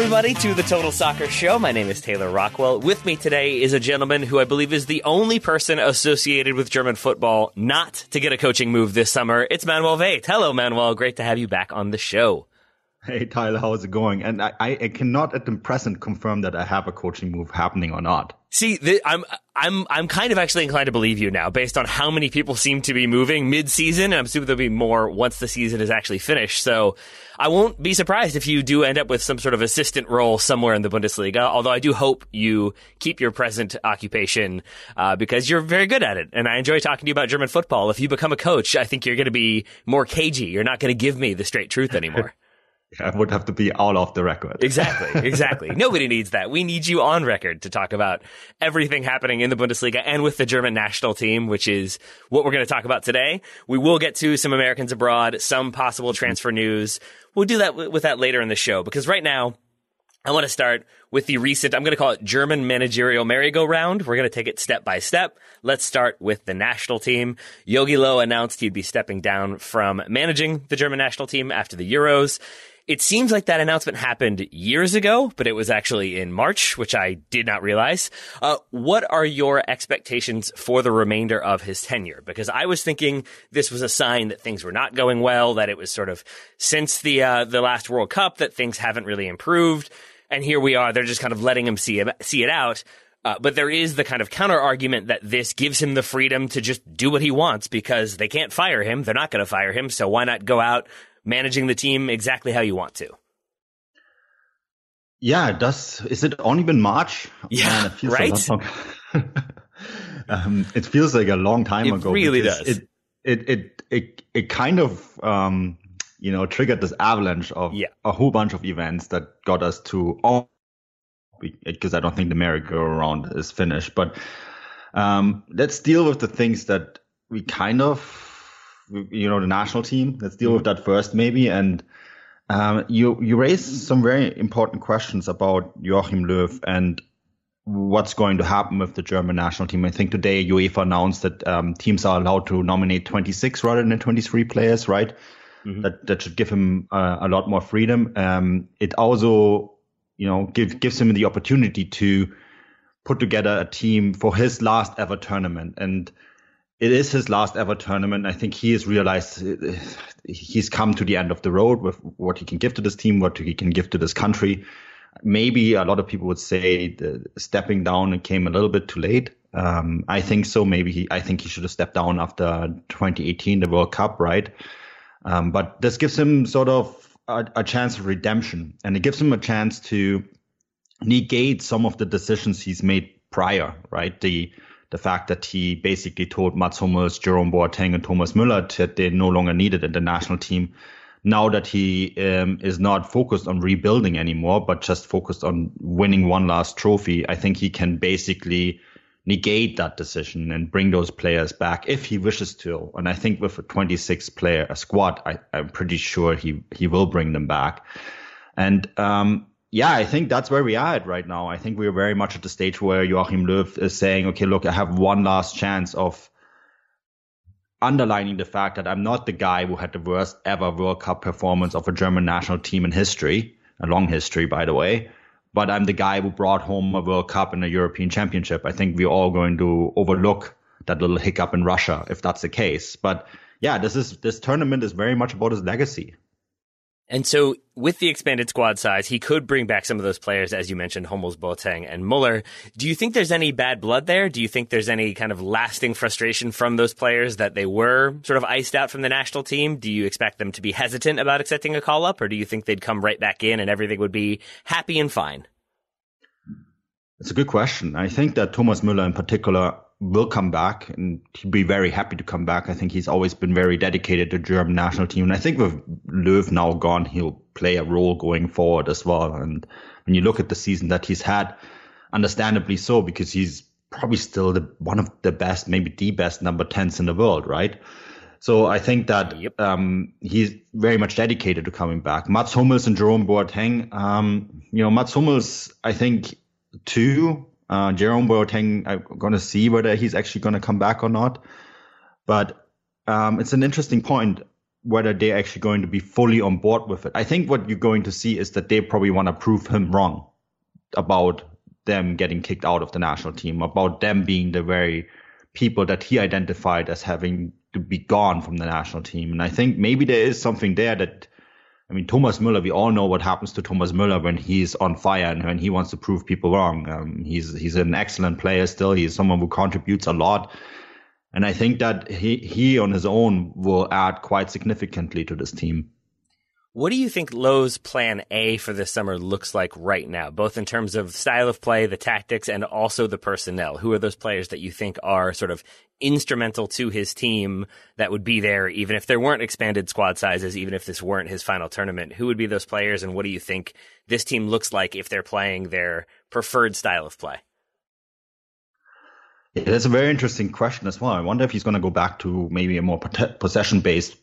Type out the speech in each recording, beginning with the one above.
Everybody to the Total Soccer Show. My name is Taylor Rockwell. With me today is a gentleman who I believe is the only person associated with German football not to get a coaching move this summer. It's Manuel Veth. Hello, Manuel. Great to have you back on the show. Hey Tyler, how's it going? And I, I cannot at the present confirm that I have a coaching move happening or not. See, th- I'm I'm I'm kind of actually inclined to believe you now, based on how many people seem to be moving mid-season, and I'm assuming there'll be more once the season is actually finished. So, I won't be surprised if you do end up with some sort of assistant role somewhere in the Bundesliga. Although I do hope you keep your present occupation uh, because you're very good at it, and I enjoy talking to you about German football. If you become a coach, I think you're going to be more cagey. You're not going to give me the straight truth anymore. I would have to be all off the record. Exactly, exactly. Nobody needs that. We need you on record to talk about everything happening in the Bundesliga and with the German national team, which is what we're going to talk about today. We will get to some Americans abroad, some possible transfer news. We'll do that with that later in the show because right now, I want to start with the recent, I'm going to call it German managerial merry-go-round. We're going to take it step by step. Let's start with the national team. Jogi Löw announced he'd be stepping down from managing the German national team after the Euros. It seems like that announcement happened years ago, but it was actually in March, which I did not realize. Uh, what are your expectations for the remainder of his tenure? Because I was thinking this was a sign that things were not going well, that it was sort of since the uh, the last World Cup that things haven't really improved, and here we are. They're just kind of letting him see him, see it out. Uh, but there is the kind of counter argument that this gives him the freedom to just do what he wants because they can't fire him. They're not going to fire him. So why not go out managing the team exactly how you want to. Yeah, does is it only been March? Yeah, Man, it feels right. um, it feels like a long time it ago. It really does. It, it it it it kind of um, you know triggered this avalanche of yeah. a whole bunch of events that got us to oh because I don't think the merry-go-round is finished. But um, let's deal with the things that we kind of you know the national team. Let's deal with that first, maybe. And um, you you raised some very important questions about Joachim Löw and what's going to happen with the German national team. I think today UEFA announced that um, teams are allowed to nominate 26 rather than 23 players, right? Mm-hmm. That that should give him uh, a lot more freedom. Um, it also, you know, give, gives him the opportunity to put together a team for his last ever tournament and it is his last ever tournament. I think he has realized uh, he's come to the end of the road with what he can give to this team, what he can give to this country. Maybe a lot of people would say stepping down came a little bit too late. Um, I think so. Maybe he, I think he should have stepped down after 2018, the World Cup, right? Um, but this gives him sort of a, a chance of redemption and it gives him a chance to negate some of the decisions he's made prior, right? The, the fact that he basically told Mats Hummels, Jerome Boateng, and Thomas Müller that they no longer needed in the national team. Now that he um, is not focused on rebuilding anymore, but just focused on winning one last trophy, I think he can basically negate that decision and bring those players back if he wishes to. And I think with a 26 player squad, I, am pretty sure he, he will bring them back. And, um, yeah, I think that's where we are at right now. I think we're very much at the stage where Joachim Löw is saying, okay, look, I have one last chance of underlining the fact that I'm not the guy who had the worst ever World Cup performance of a German national team in history, a long history, by the way but I'm the guy who brought home a World Cup and a European Championship. I think we're all going to overlook that little hiccup in Russia if that's the case. But yeah, this is this tournament is very much about his legacy. And so, with the expanded squad size, he could bring back some of those players, as you mentioned, Hummels, Boateng, and Muller. Do you think there's any bad blood there? Do you think there's any kind of lasting frustration from those players that they were sort of iced out from the national team? Do you expect them to be hesitant about accepting a call up, or do you think they'd come right back in and everything would be happy and fine? It's a good question. I think that Thomas Müller in particular will come back and he'd be very happy to come back. I think he's always been very dedicated to German national team. And I think with Löw now gone, he'll play a role going forward as well. And when you look at the season that he's had, understandably so, because he's probably still the one of the best, maybe the best number 10s in the world, right? So I think that yep. um, he's very much dedicated to coming back. Mats Hummels and Jerome Boateng, um, you know, Mats Hummels, I think, too, uh, Jerome Boateng, I'm going to see whether he's actually going to come back or not. But um, it's an interesting point whether they're actually going to be fully on board with it. I think what you're going to see is that they probably want to prove him wrong about them getting kicked out of the national team, about them being the very people that he identified as having to be gone from the national team. And I think maybe there is something there that I mean, Thomas Müller, we all know what happens to Thomas Müller when he's on fire and when he wants to prove people wrong. Um, he's, he's an excellent player still. He's someone who contributes a lot. And I think that he, he on his own will add quite significantly to this team. What do you think Löw's plan A for this summer looks like right now, both in terms of style of play, the tactics, and also the personnel? Who are those players that you think are sort of instrumental to his team that would be there, even if there weren't expanded squad sizes, even if this weren't his final tournament? Who would be those players, and what do you think this team looks like if they're playing their preferred style of play? Yeah, that's a very interesting question as well. I wonder if he's going to go back to maybe a more possession based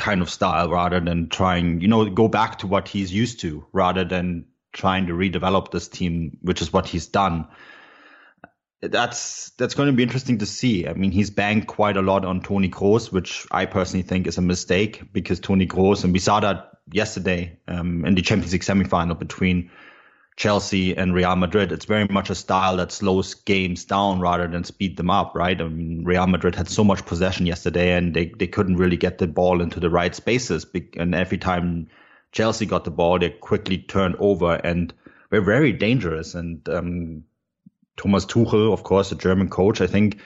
kind of style rather than trying, you know, go back to what he's used to rather than trying to redevelop this team, which is what he's done. That's that's going to be interesting to see. I mean, he's banked quite a lot on Toni Kroos, which I personally think is a mistake because Toni Kroos, and we saw that yesterday um, in the Champions League semifinal between Chelsea and Real Madrid. It's very much a style that slows games down rather than speed them up, right? I mean, Real Madrid had so much possession yesterday and they, they couldn't really get the ball into the right spaces. And every time Chelsea got the ball, they quickly turned over and were very dangerous. And um, Thomas Tuchel, of course, the German coach, I think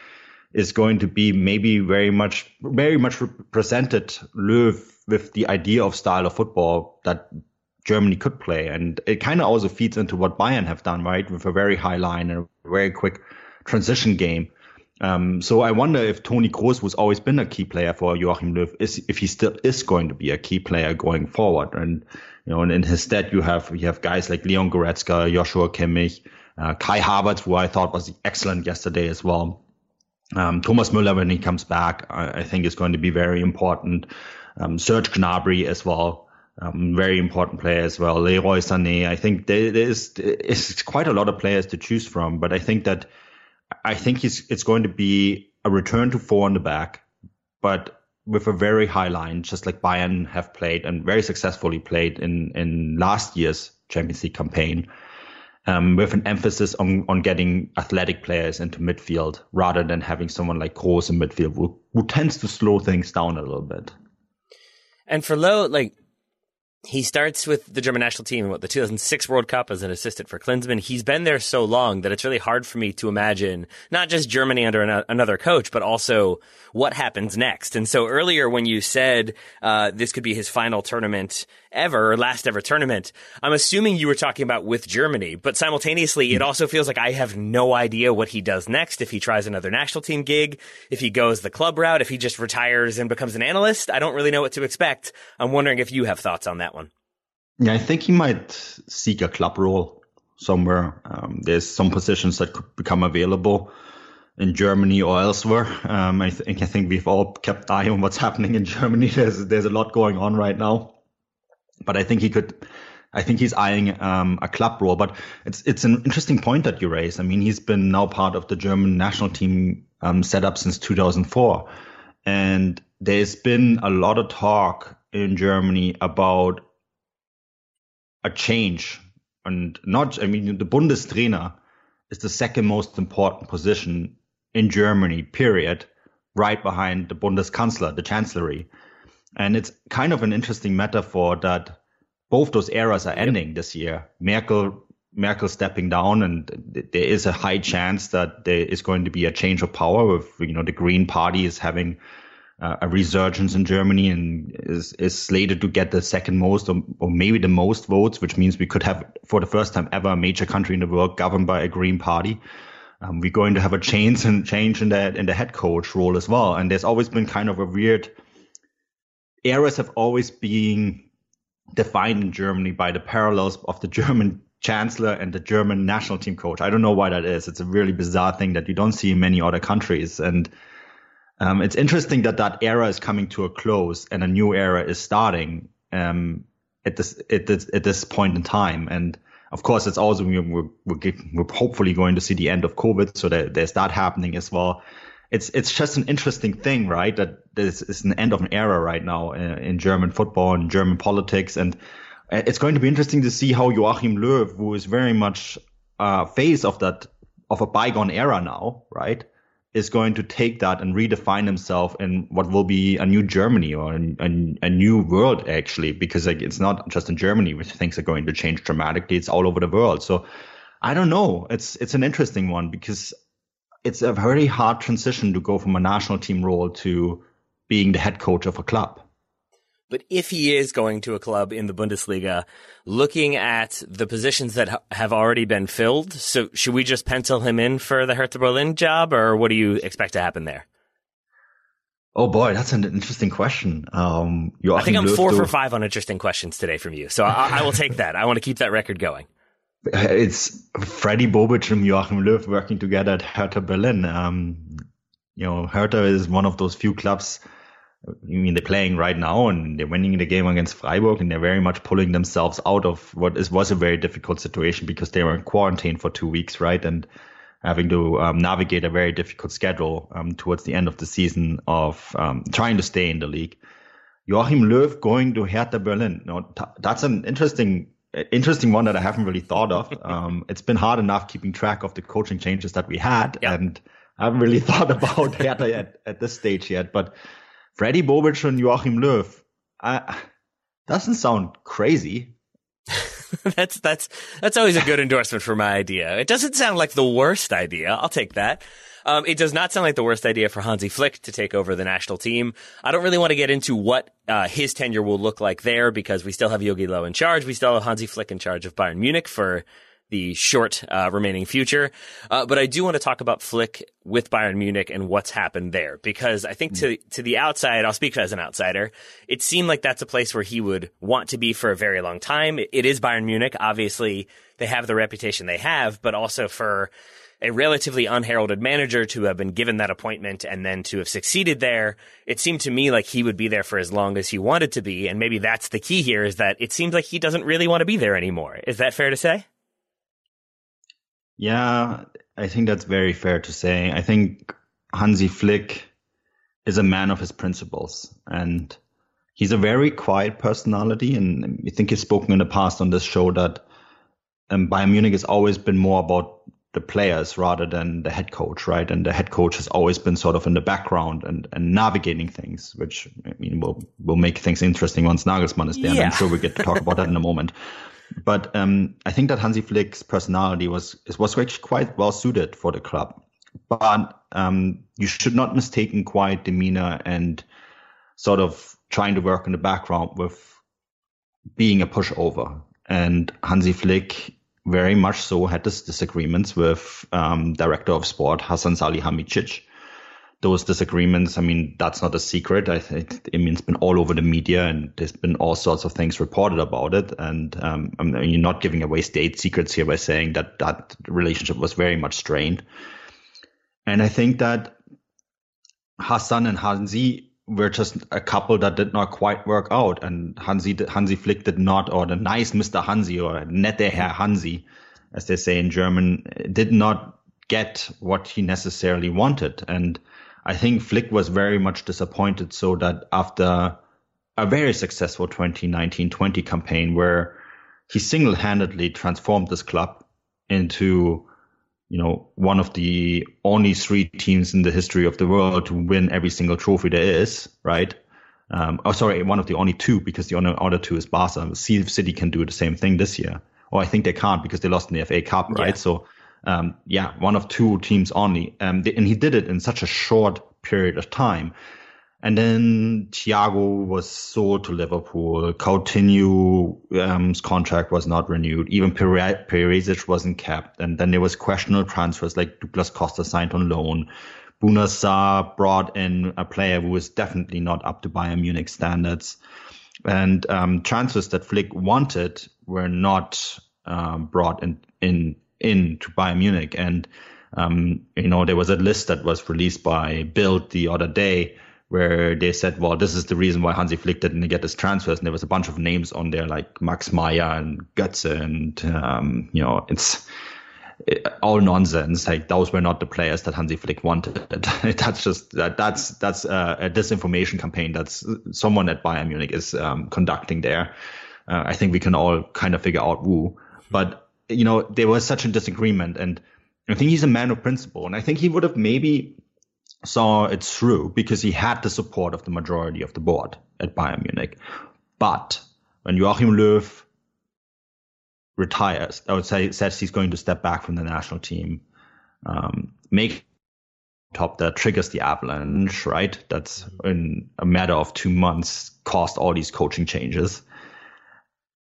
is going to be maybe very much, very much represented Löw with the idea of style of football that Germany could play. And it kind of also feeds into what Bayern have done, right? With a very high line and a very quick transition game. Um, so I wonder if Toni Kroos was always been a key player for Joachim Löw, is if he still is going to be a key player going forward. And you know, and in his stead, you have you have guys like Leon Goretzka, Joshua Kimmich, uh, Kai Havertz, who I thought was excellent yesterday as well. Um, Thomas Müller, when he comes back, I, I, think is going to be very important. Um, Serge Gnabry as well. Um, very important player as well. Leroy Sané. I think there's it's quite a lot of players to choose from, but I think that I think he's, it's going to be a return to four on the back, but with a very high line, just like Bayern have played and very successfully played in in last year's Champions League campaign. Um, with an emphasis on, on getting athletic players into midfield rather than having someone like Kroos in midfield who, who tends to slow things down a little bit. And for Löw, like he starts with the German national team what the 2006 World Cup as an assistant for Klinsmann. He's been there so long that it's really hard for me to imagine not just Germany under an, another coach, but also what happens next. And so earlier when you said uh, this could be his final tournament ever or last ever tournament, I'm assuming you were talking about with Germany, but simultaneously it also feels like I have no idea what he does next. If he tries another national team gig, if he goes the club route, if he just retires and becomes an analyst, I don't really know what to expect. I'm wondering if you have thoughts on that. Yeah, I think he might seek a club role somewhere. Um, there's some positions that could become available. in Germany or elsewhere. Um, I think I think we've all kept eye on what's happening in Germany. There's there's a lot going on right now, but I think he could. I think he's eyeing um, a club role, but it's it's an interesting point that you raise. I mean, he's been now part of the German national team um, set up since 2004, and there's been a lot of talk in Germany about a change, and not. I mean, the Bundestrainer is the second most important position in Germany, period, right behind the Bundeskanzler, the Chancellery. And it's kind of an interesting metaphor that both those eras are ending this year. Merkel Merkel stepping down, and there is a high chance that there is going to be a change of power. With you know the Green Party is having uh, a resurgence in Germany and is is slated to get the second most or, or, maybe the most votes, which means we could have for the first time ever a major country in the world governed by a Green Party. Um, we're going to have a change and change in the in the head coach role as well. And there's always been kind of a weird eras have always been defined in Germany by the parallels of the German chancellor and the German national team coach. I don't know why that is. It's a really bizarre thing that you don't see in many other countries. And um, it's interesting that that era is coming to a close and a new era is starting um, at this at this at this point in time. And of course, it's also we're, we're, we're hopefully going to see the end of COVID, so there's that happening as well. It's it's just an interesting thing, right? That this is an end of an era right now in, in German football and German politics, and it's going to be interesting to see how Joachim Löw, who is very much uh, face of that of a bygone era now, right, is going to take that and redefine himself in what will be a new Germany or a, a, a, new world actually, because like it's not just in Germany where things are going to change dramatically. It's all over the world. So I don't know. It's it's an interesting one because it's a very hard transition to go from a national team role to being the head coach of a club. But if he is going to a club in the Bundesliga, looking at the positions that ha- have already been filled, so should we just pencil him in for the Hertha Berlin job, or what do you expect to happen there? Oh boy, that's an interesting question. Um, I think I'm four for five on interesting questions today from you, so I, I will take that. I want to keep that record going. It's Freddy Bobic and Joachim Löw working together at Hertha Berlin. Um, you know, Hertha is one of those few clubs I mean, they're playing right now and they're winning the game against Freiburg and they're very much pulling themselves out of what is, was a very difficult situation because they were in quarantine for two weeks, right? And having to um, navigate a very difficult schedule um, towards the end of the season of um, trying to stay in the league. Joachim Löw going to Hertha Berlin. No, t- that's an interesting, interesting one that I haven't really thought of. Um, it's been hard enough keeping track of the coaching changes that we had, yep. and I haven't really thought about Hertha at, at this stage yet. But Freddy Bobic und Joachim Löw. I, doesn't sound crazy. that's that's that's always a good endorsement for my idea. It doesn't sound like the worst idea. I'll take that. Um, it does not sound like the worst idea for Hansi Flick to take over the national team. I don't really want to get into what uh, his tenure will look like there because we still have Jogi Löw in charge. We still have Hansi Flick in charge of Bayern Munich for the short uh, remaining future. Uh, but I do want to talk about Flick with Bayern Munich and what's happened there because I think to to the outside, I'll speak as an outsider. It seemed like that's a place where he would want to be for a very long time. It is Bayern Munich. Obviously, they have the reputation they have, but also for a relatively unheralded manager to have been given that appointment and then to have succeeded there, it seemed to me like he would be there for as long as he wanted to be. And maybe that's the key here is that it seems like he doesn't really want to be there anymore. Is that fair to say? Yeah, I think that's very fair to say. I think Hansi Flick is a man of his principles and he's a very quiet personality. And I think he's spoken in the past on this show that um, Bayern Munich has always been more about the players rather than the head coach, right? And the head coach has always been sort of in the background and, and navigating things, which I mean will will make things interesting once Nagelsmann is there. Yeah. I'm sure we get to talk about that in a moment. But um, I think that Hansi Flick's personality was was actually quite well suited for the club. But um, you should not mistake quiet demeanor and sort of trying to work in the background with being a pushover. And Hansi Flick very much so had this disagreements with um, director of sport Hasan Salihamidzic those disagreements, I mean, that's not a secret. I I mean it's been all over the media, and there's been all sorts of things reported about it. And um, I mean, you're not giving away state secrets here by saying that that relationship was very much strained. And I think that Hassan and Hansi were just a couple that did not quite work out. And Hansi, Hansi Flick did not, or the nice Mr. Hansi, or nette Herr Hansi, as they say in German, did not get what he necessarily wanted. And I think Flick was very much disappointed so that after a very successful 2019-20 campaign where he single-handedly transformed this club into you know one of the only three teams in the history of the world to win every single trophy there is right? Um, oh sorry one of the only two because the other, other two is Barca. See if City can do the same thing this year. Or I think they can't because they lost in the FA Cup right? Yeah. so um, yeah one of two teams only um, and he did it in such a short period of time and then Thiago was sold to Liverpool. Coutinho's um, contract was not renewed. Even Perisic wasn't kept. And then there was questionable transfers like Douglas Costa signed on loan. Bouna Sarr brought in a player who was definitely not up to Bayern Munich standards. And um, transfers that Flick wanted were not um, brought in, in, in to Bayern Munich. And, um, you know, there was a list that was released by Bild the other day where they said, well, this is the reason why Hansi Flick didn't get his transfers. And there was a bunch of names on there like Max Meyer and Götze and, um, you know, it's it, all nonsense. Like those were not the players that Hansi Flick wanted. that's just, that, that's, that's a, a, disinformation campaign that's someone at Bayern Munich is um, conducting there. Uh, I think we can all kind of figure out who, but you know, there was such a disagreement and I think he's a man of principle. And I think he would have maybe saw it through because he had the support of the majority of the board at Bayern Munich. But when Joachim Löw retires, I would say says he's going to step back from the national team, um, make top that triggers the avalanche, right? That's in a matter of two months caused all these coaching changes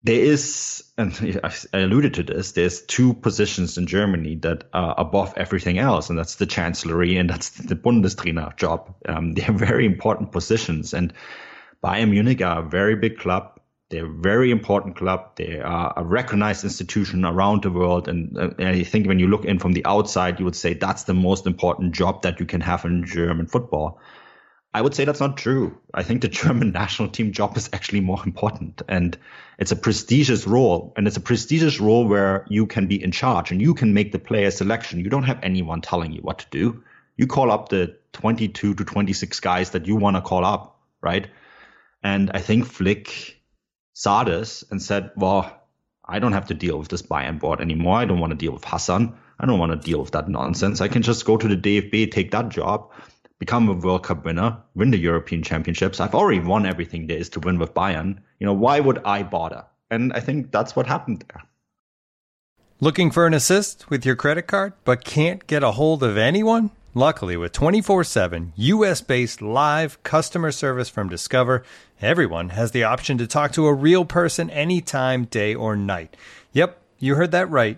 there is, and I alluded to this, there's two positions in Germany that are above everything else, and that's the chancellery and that's the Bundestrainer job. Um, they're very important positions, and Bayern Munich are a very big club. They're a very important club. They are a recognized institution around the world. And, uh, and I think when you look in from the outside, you would say that's the most important job that you can have in German football. I would say that's not true. I think the German national team job is actually more important and it's a prestigious role and it's a prestigious role where you can be in charge and you can make the player selection. You don't have anyone telling you what to do. You call up the 22 to 26 guys that you want to call up, right? And I think Flick saw this and said, well, I don't have to deal with this Bayern board anymore. I don't want to deal with Hassan. I don't want to deal with that nonsense. I can just go to the DFB, take that job become a World Cup winner, win the European Championships. I've already won everything there is to win with Bayern. You know, why would I bother? And I think that's what happened there. Looking for an assist with your credit card, but can't get a hold of anyone? Luckily, with 24 7 US based live customer service from Discover, everyone has the option to talk to a real person anytime, day or night. Yep, you heard that right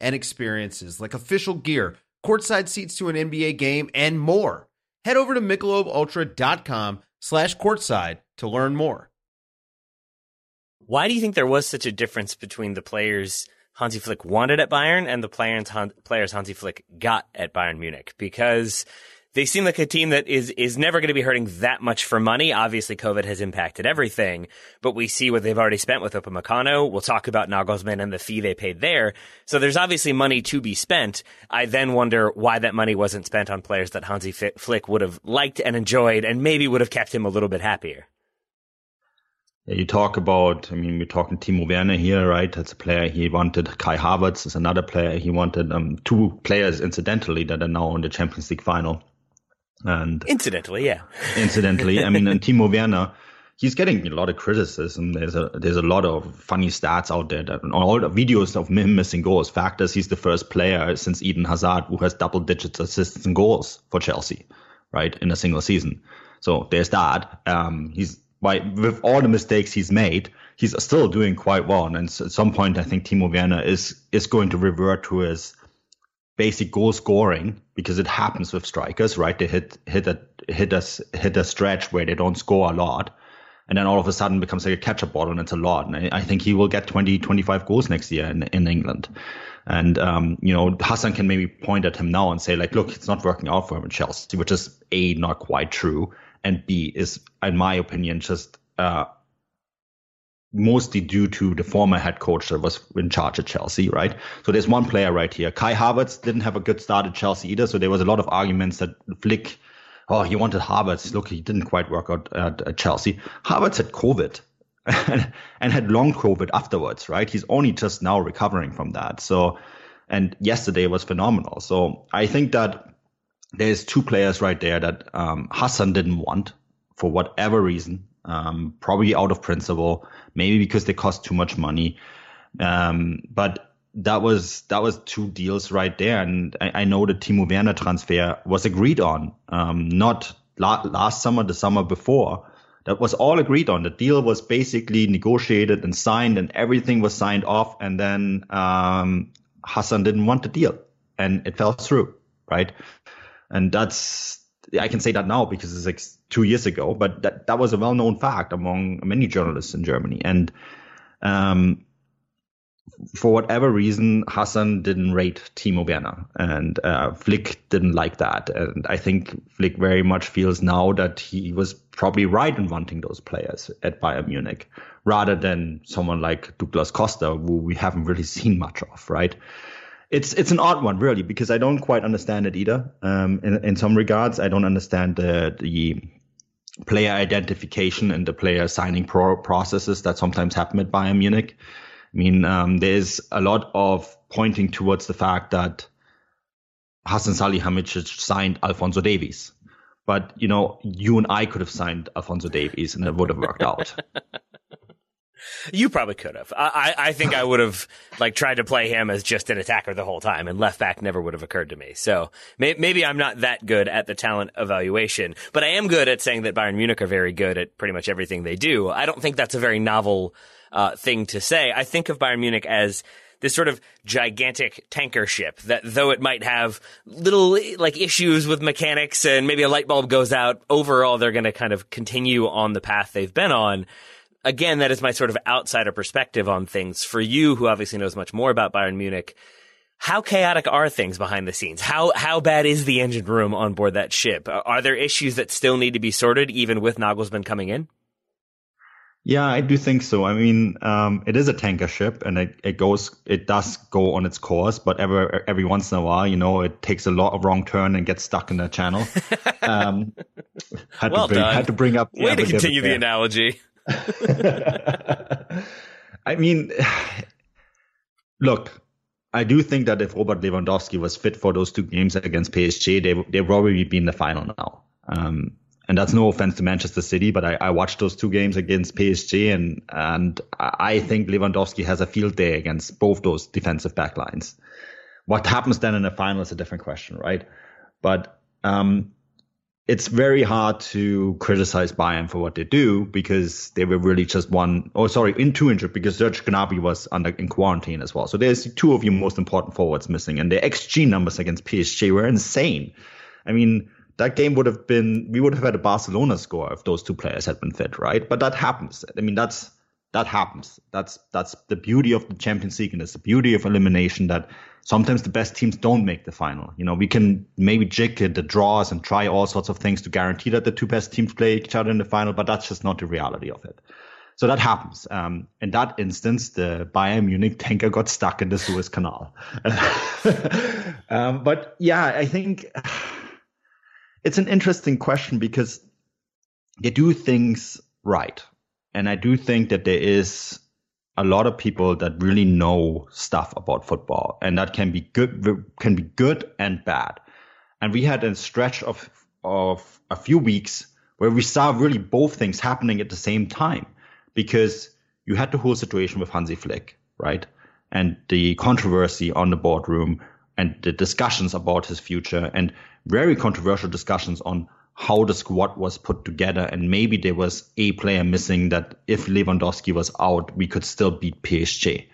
and experiences like official gear, courtside seats to an NBA game, and more. Head over to michelobultra.com slash courtside to learn more. Why do you think there was such a difference between the players Hansi Flick wanted at Bayern and the players, players Hansi Flick got at Bayern Munich? Because they seem like a team that is is never going to be hurting that much for money. Obviously, COVID has impacted everything, but we see what they've already spent with Upamecano. We'll talk about Nagelsmann and the fee they paid there. So there's obviously money to be spent. I then wonder why that money wasn't spent on players that Hansi Flick would have liked and enjoyed, and maybe would have kept him a little bit happier. You talk about, I mean, we're talking Timo Werner here, right? That's a player he wanted. Kai Havertz is another player he wanted. Um, two players, incidentally, that are now in the Champions League final. And incidentally, yeah, incidentally, I mean, and Timo Werner, he's getting a lot of criticism. There's a there's a lot of funny stats out there that all the videos of him missing goals. Fact is, he's the first player since Eden Hazard who has double digits assists and goals for Chelsea, right, in a single season. So there's that. Um, he's by with all the mistakes he's made, he's still doing quite well. And at some point, I think Timo Werner is is going to revert to his basic goal scoring because it happens with strikers, right? They hit hit a hit a hit a stretch where they don't score a lot, and then all of a sudden becomes like a catch up ball and it's a lot. And I, I, think he will get 20, 25 goals next year in, in England. And um, you know, Hassan can maybe point at him now and say like, look, it's not working out for him in Chelsea, which is a not quite true and B is, in my opinion, just uh, mostly due to the former head coach that was in charge at Chelsea, right? So there's one player right here. Kai Havertz didn't have a good start at Chelsea either, so there was a lot of arguments that Flick, oh, he wanted Havertz. Look, he didn't quite work out at, at Chelsea. Havertz had COVID. and had long COVID afterwards, right? He's only just now recovering from that. So, and yesterday was phenomenal. So I think that there's two players right there that um, Hassan didn't want for whatever reason, um, probably out of principle, maybe because they cost too much money. Um, but that was that was two deals right there, and I, I know the Timo Werner transfer was agreed on, um, not la- last summer, the summer before. That was all agreed on. The deal was basically negotiated and signed, and everything was signed off. And then um, Hassan didn't want the deal, and it fell through, right? And that's, I can say that now because it's like two years ago, but that, that was a well known fact among many journalists in Germany. And, um, for whatever reason, Hassan didn't rate Timo Werner, and uh, Flick didn't like that. And I think Flick very much feels now that he was probably right in wanting those players at Bayern Munich, rather than someone like Douglas Costa, who we haven't really seen much of, right? it's it's an odd one really because I don't quite understand it either. Um, in in some regards, I don't understand the the player identification and the player signing pro- processes that sometimes happen at Bayern Munich. I mean, um, there's a lot of pointing towards the fact that Hassan Salihamidzic signed Alphonso Davies. But, you know, you and I could have signed Alphonso Davies and it would have worked out. You probably could have. I, I think I would have like tried to play him as just an attacker the whole time, and left back never would have occurred to me. So may, maybe I'm not that good at the talent evaluation, but I am good at saying that Bayern Munich are very good at pretty much everything they do. I don't think that's a very novel uh, thing to say. I think of Bayern Munich as this sort of gigantic tanker ship that though it might have little like issues with mechanics and maybe a light bulb goes out, overall they're going to kind of continue on the path they've been on again, that is my sort of outsider perspective on things. For you, who obviously knows much more about Bayern Munich, how chaotic are things behind the scenes? How how bad is the engine room on board that ship? Are there issues that still need to be sorted, even with Nagelsmann coming in? Yeah, I do think so. I mean, um, it is a tanker ship, and it, it goes, it does go on its course, but every every once in a while, you know, it takes a lot of wrong turn and gets stuck in the channel. Um, had well to bring, done. Had to bring up. Way yeah, to continue the analogy. I mean, look, I do think that if Robert Lewandowski was fit for those two games against PSG, they they probably be in the final now. Um, and that's no offense to Manchester City, but I, I, watched those two games against PSG, and and I think Lewandowski has a field day against both those defensive backlines. What happens then in the final is a different question, right? But um, it's very hard to criticize Bayern for what they do because they were really just one, oh, sorry, in two injured because Serge Gnabry was under in quarantine as well. So there's two of your most important forwards missing, and the XG numbers against PSG were insane. I mean, that game would have been, we would have had a Barcelona score if those two players had been fit, right? But that happens. I mean, that's that happens. That's that's the beauty of the Champions League, and it's the beauty of elimination that sometimes the best teams don't make the final. You know, we can maybe jig the draws and try all sorts of things to guarantee that the two best teams play each other in the final, but that's just not the reality of it. So that happens. Um, in that instance, the Bayern Munich tanker got stuck in the Suez Canal. um, but yeah, I think it's an interesting question because they do things right. And I do think that there is a lot of people that really know stuff about football, and that can be good, can be good and bad. And we had a stretch of of a few weeks where we saw really both things happening at the same time, because you had the whole situation with Hansi Flick, right, and the controversy on the boardroom and the discussions about his future and very controversial discussions on how the squad was put together. And maybe there was a player missing that if Lewandowski was out, we could still beat PSG.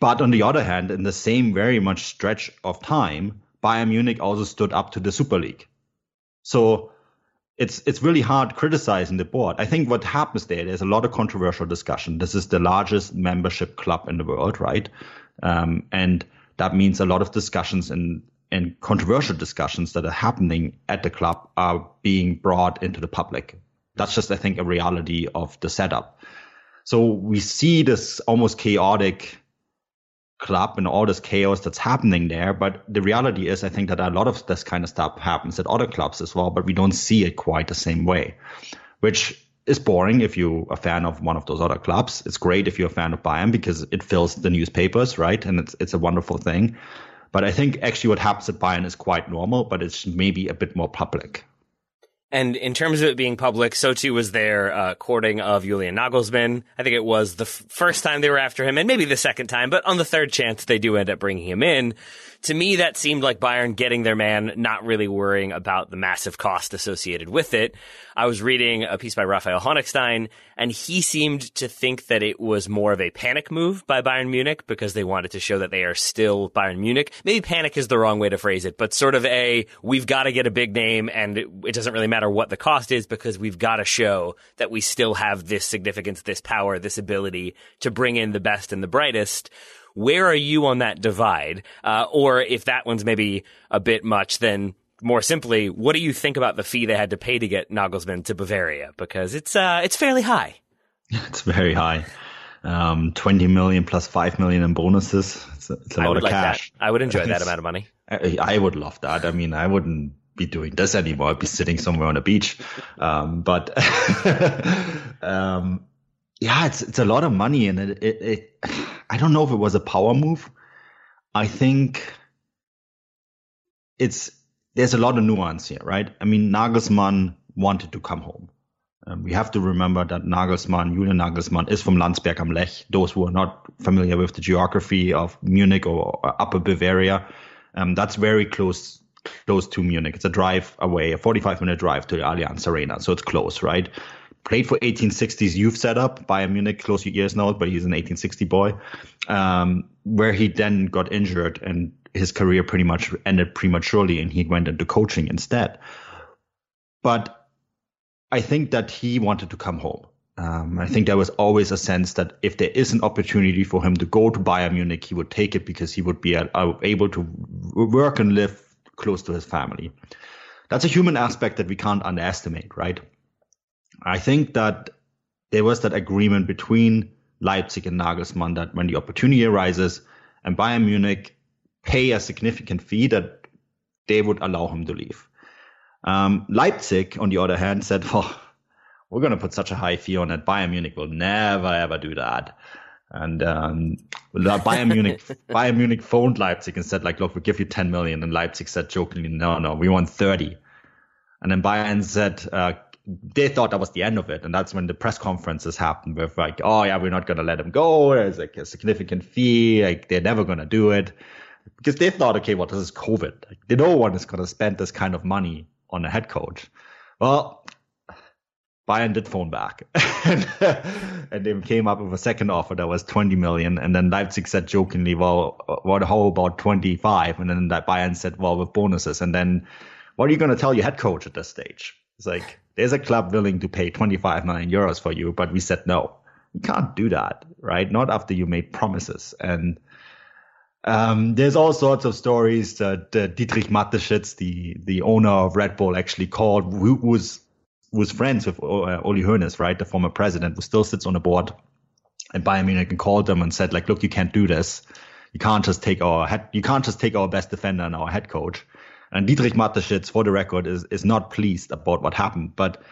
But on the other hand, in the same very much stretch of time, Bayern Munich also stood up to the Super League. So it's it's really hard criticizing the board. I think what happens there, there's a lot of controversial discussion. This is the largest membership club in the world, right? Um, and that means a lot of discussions and and controversial discussions that are happening at the club are being brought into the public. That's just, I think, a reality of the setup. So we see this almost chaotic club and all this chaos that's happening there. But the reality is, I think that a lot of this kind of stuff happens at other clubs as well, but we don't see it quite the same way, which is boring if you're a fan of one of those other clubs. It's great if you're a fan of Bayern because it fills the newspapers, right? And it's it's a wonderful thing. But I think actually what happens at Bayern is quite normal, but it's maybe a bit more public. And in terms of it being public, so too was their uh, courting of Julian Nagelsmann. I think it was the f- first time they were after him, and maybe the second time, but on the third chance, they do end up bringing him in to me, that seemed like Bayern getting their man, not really worrying about the massive cost associated with it. I was reading a piece by Raphael Honigstein, and he seemed to think that it was more of a panic move by Bayern Munich because they wanted to show that they are still Bayern Munich. Maybe panic is the wrong way to phrase it, but sort of a, we've got to get a big name and it, it doesn't really matter what the cost is because we've got to show that we still have this significance, this power, this ability to bring in the best and the brightest where are you on that divide? Uh, or if that one's maybe a bit much, then more simply, what do you think about the fee they had to pay to get Nagelsmann to Bavaria? Because it's uh, it's fairly high. It's very high. Um, 20 million plus 5 million in bonuses. It's a, it's a lot of like cash. That. I would enjoy that amount of money. I, I, would love that. I mean, I wouldn't be doing this anymore. I'd be sitting somewhere on a beach. Um, but, um, yeah, it's, it's a lot of money and it, it, it I don't know if it was a power move. I think it's there's a lot of nuance here, right? I mean, Nagelsmann wanted to come home. Um, we have to remember that Nagelsmann, Julian Nagelsmann, is from Landsberg am Lech. Those who are not familiar with the geography of Munich or Upper Bavaria, um, that's very close close to Munich. It's a drive away, a 45 minute drive to the Allianz Arena, so it's close, right? Played for 1860s youth setup Bayern Munich, close your ears now, but he's an 1860 boy, um, where he then got injured and his career pretty much ended prematurely and he went into coaching instead. But I think that he wanted to come home. Um, I think there was always a sense that if there is an opportunity for him to go to Bayern Munich, he would take it because he would be able to work and live close to his family. That's a human aspect that we can't underestimate, right? I think that there was that agreement between Leipzig and Nagelsmann that when the opportunity arises and Bayern Munich pay a significant fee that they would allow him to leave. Um, Leipzig, on the other hand, said, well, we're going to put such a high fee on it. Bayern Munich will never ever do that." And um, Bayern Munich, Bayern Munich phoned Leipzig and said, "Like, look, we give you 10 million." And Leipzig said jokingly, "No, no, we want 30." And then Bayern said, uh, they thought that was the end of it. And that's when the press conferences happened with like, oh yeah, we're not going to let him go. There's like a significant fee. Like they're never going to do it because they thought, okay, well, this is COVID. Like, no one is going to spend this kind of money on a head coach. Well, Bayern did phone back and, and they came up with a second offer that was 20 million. And then Leipzig said jokingly, well, what, how about 25? And then that Bayern said, well, with bonuses. And then what are you going to tell your head coach at this stage? It's like, there's a club willing to pay 25 million euros for you, but we said no. You can't do that, right? Not after you made promises. And um, there's all sorts of stories that uh, Dietrich Mateschitz, the the owner of Red Bull, actually called, who was was friends with uh, Uli Hoeneß, right, the former president, who still sits on the board. And Bayern Munich and called them and said, like, look, you can't do this. You can't just take our head, you can't just take our best defender and our head coach. And Dietrich Mateschitz, for the record, is, is not pleased about what happened. But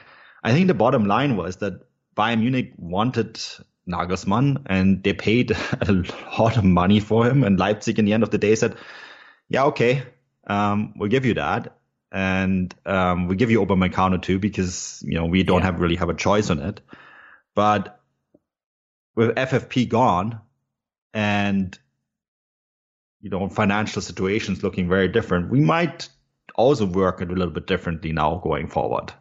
I think the bottom line was that Bayern Munich wanted Nagelsmann and they paid a lot of money for him. And Leipzig, in the end of the day, said, yeah, okay, um, we'll give you that. And um, we give you Upamecano too because, you know, we don't yeah. have really have a choice on it. But with FFP gone and you know, financial situations looking very different, we might also work it a little bit differently now going forward.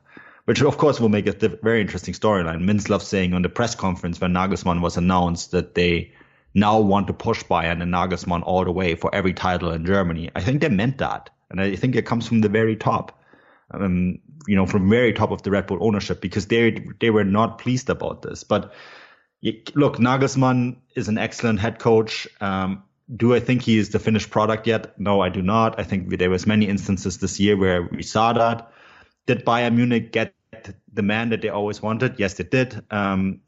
Which of course will make a very interesting storyline. Mintzlaff saying on the press conference when Nagelsmann was announced that they now want to push Bayern and Nagelsmann all the way for every title in Germany. I think they meant that, and I think it comes from the very top, um, you know, from very top of the Red Bull ownership because they they were not pleased about this. But look, Nagelsmann is an excellent head coach. Um, do I think he is the finished product yet? No, I do not. I think there was many instances this year where we saw that. Did Bayern Munich get the man that they always wanted? Yes, they did. Um,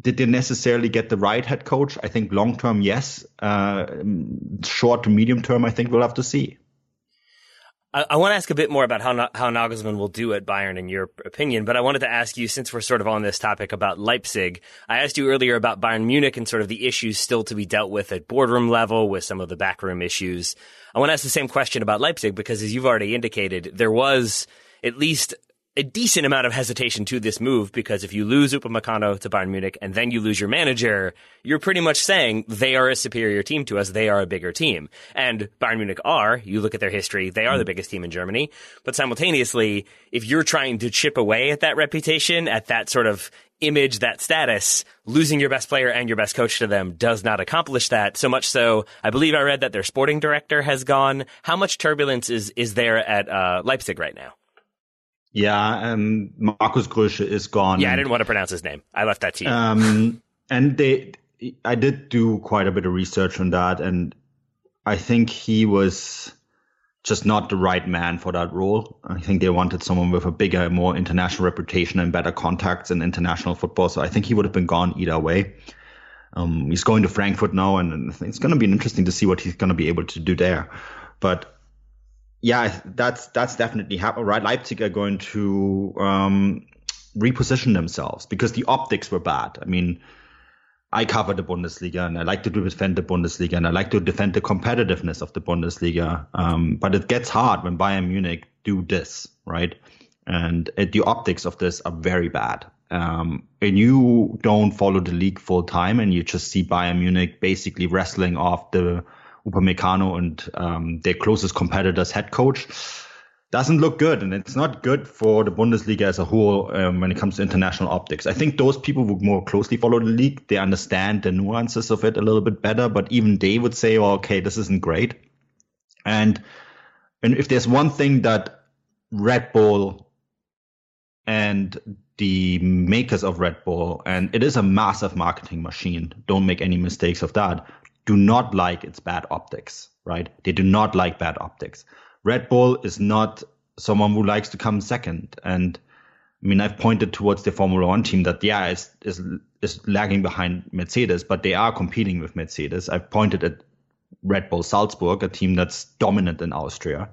did they necessarily get the right head coach? I think long term, yes. Uh, short to medium term, I think we'll have to see. I, I want to ask a bit more about how how Nagelsmann will do at Bayern, in your opinion. But I wanted to ask you, since we're sort of on this topic about Leipzig, I asked you earlier about Bayern Munich and sort of the issues still to be dealt with at boardroom level with some of the backroom issues. I want to ask the same question about Leipzig because, as you've already indicated, there was at least a decent amount of hesitation to this move because if you lose Upamecano to Bayern Munich and then you lose your manager, you're pretty much saying they are a superior team to us. They are a bigger team. And Bayern Munich are, you look at their history, they are the biggest team in Germany. But simultaneously, if you're trying to chip away at that reputation, at that sort of image, that status, losing your best player and your best coach to them does not accomplish that. So much so, I believe I read that their sporting director has gone. How much turbulence is, is there at uh, Leipzig right now? Yeah, um, Markus Krösche is gone. Yeah, I didn't want to pronounce his name. I left that to you. Um, and they, I did do quite a bit of research on that, and I think he was just not the right man for that role. I think they wanted someone with a bigger, more international reputation and better contacts in international football. So I think he would have been gone either way. Um, he's going to Frankfurt now, and it's going to be interesting to see what he's going to be able to do there. But yeah, that's that's definitely happening. Right, Leipzig are going to um, reposition themselves because the optics were bad. I mean, I cover the Bundesliga and I like to defend the Bundesliga and I like to defend the competitiveness of the Bundesliga. Um, but it gets hard when Bayern Munich do this, right? And it, the optics of this are very bad. Um, and you don't follow the league full time and you just see Bayern Munich basically wrestling off the Upamecano and um, their closest competitor's head coach doesn't look good, and it's not good for the Bundesliga as a whole um, when it comes to international optics. I think those people who more closely follow the league, they understand the nuances of it a little bit better, but even they would say, well, okay, this isn't great. And and if there's one thing that Red Bull and the makers of Red Bull, and it is a massive marketing machine, don't make any mistakes of that do not like its bad optics, right? They do not like bad optics. Red Bull is not someone who likes to come second. And I mean, I've pointed towards the Formula One team that, yeah, is, is, is lagging behind Mercedes, but they are competing with Mercedes. I've pointed at Red Bull Salzburg, a team that's dominant in Austria.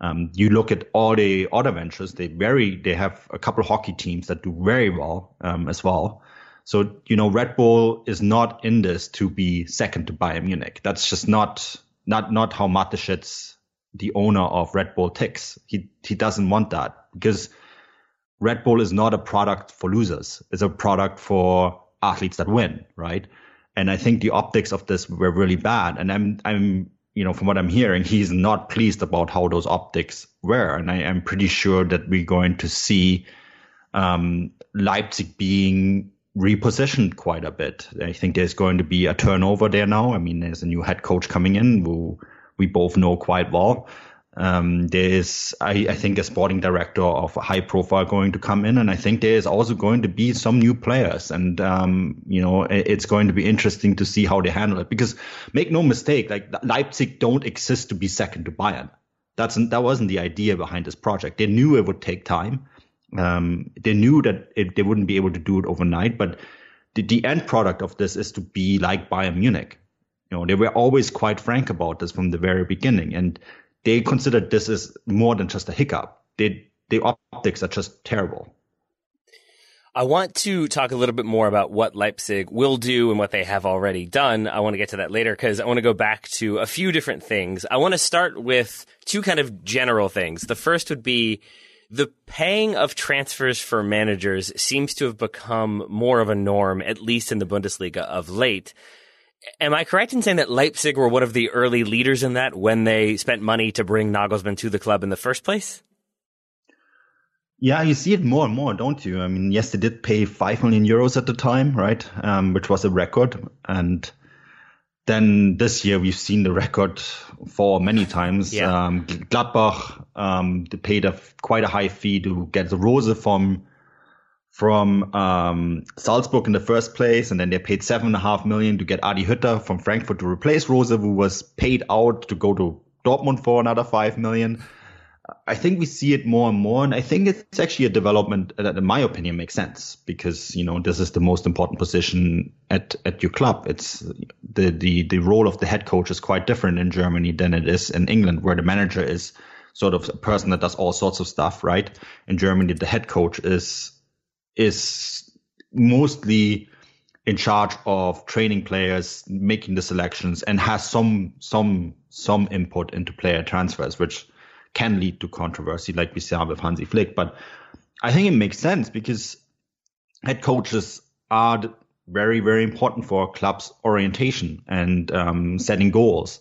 Um, you look at all the other ventures; they very they have a couple hockey teams that do very well um, as well. So, you know, Red Bull is not in this to be second to Bayern Munich. That's just not not not how Mateschitz, the owner of Red Bull, ticks. He he doesn't want that because Red Bull is not a product for losers. It's a product for athletes that win, right? And I think the optics of this were really bad. And I'm I'm you know, from what I'm hearing, he's not pleased about how those optics were. And I am pretty sure that we're going to see um, Leipzig being repositioned quite a bit. I think there's going to be a turnover there now. I mean, there's a new head coach coming in who we both know quite well. Um, there's, I, I, think, a sporting director of high profile going to come in, and I think there's also going to be some new players, and um, you know, it, it's going to be interesting to see how they handle it. Because make no mistake, like Leipzig don't exist to be second to Bayern. That's that wasn't the idea behind this project. They knew it would take time. Um, they knew that it, they wouldn't be able to do it overnight, but the, the end product of this is to be like Bayern Munich. You know, they were always quite frank about this from the very beginning, and they considered this as more than just a hiccup. They, the optics are just terrible. I want to talk a little bit more about what Leipzig will do and what they have already done. I want to get to that later because I want to go back to a few different things. I want to start with two kind of general things. The first would be the paying of transfers for managers seems to have become more of a norm, at least in the Bundesliga of late. Am I correct in saying that Leipzig were one of the early leaders in that when they spent money to bring Nagelsmann to the club in the first place? Yeah, you see it more and more, don't you? I mean, yes, they did pay five million euros at the time, right? Um, which was a record, and then this year we've seen the record fall many times. Yeah. Um, Gladbach um, they paid a quite a high fee to get the Rose from from um, Salzburg in the first place, and then they paid seven and a half million to get Adi Hütter from Frankfurt to replace Rose, who was paid out to go to Dortmund for another five million. I think we see it more and more, and I think it's actually a development that, in my opinion, makes sense because you know this is the most important position at at your club. It's the the the role of the head coach is quite different in Germany than it is in England, where the manager is sort of a person that does all sorts of stuff. Right in Germany, the head coach is is mostly in charge of training players, making the selections, and has some some some input into player transfers, which can lead to controversy, like we saw with Hansi Flick. But I think it makes sense because head coaches are very, very important for club's orientation and um, setting goals.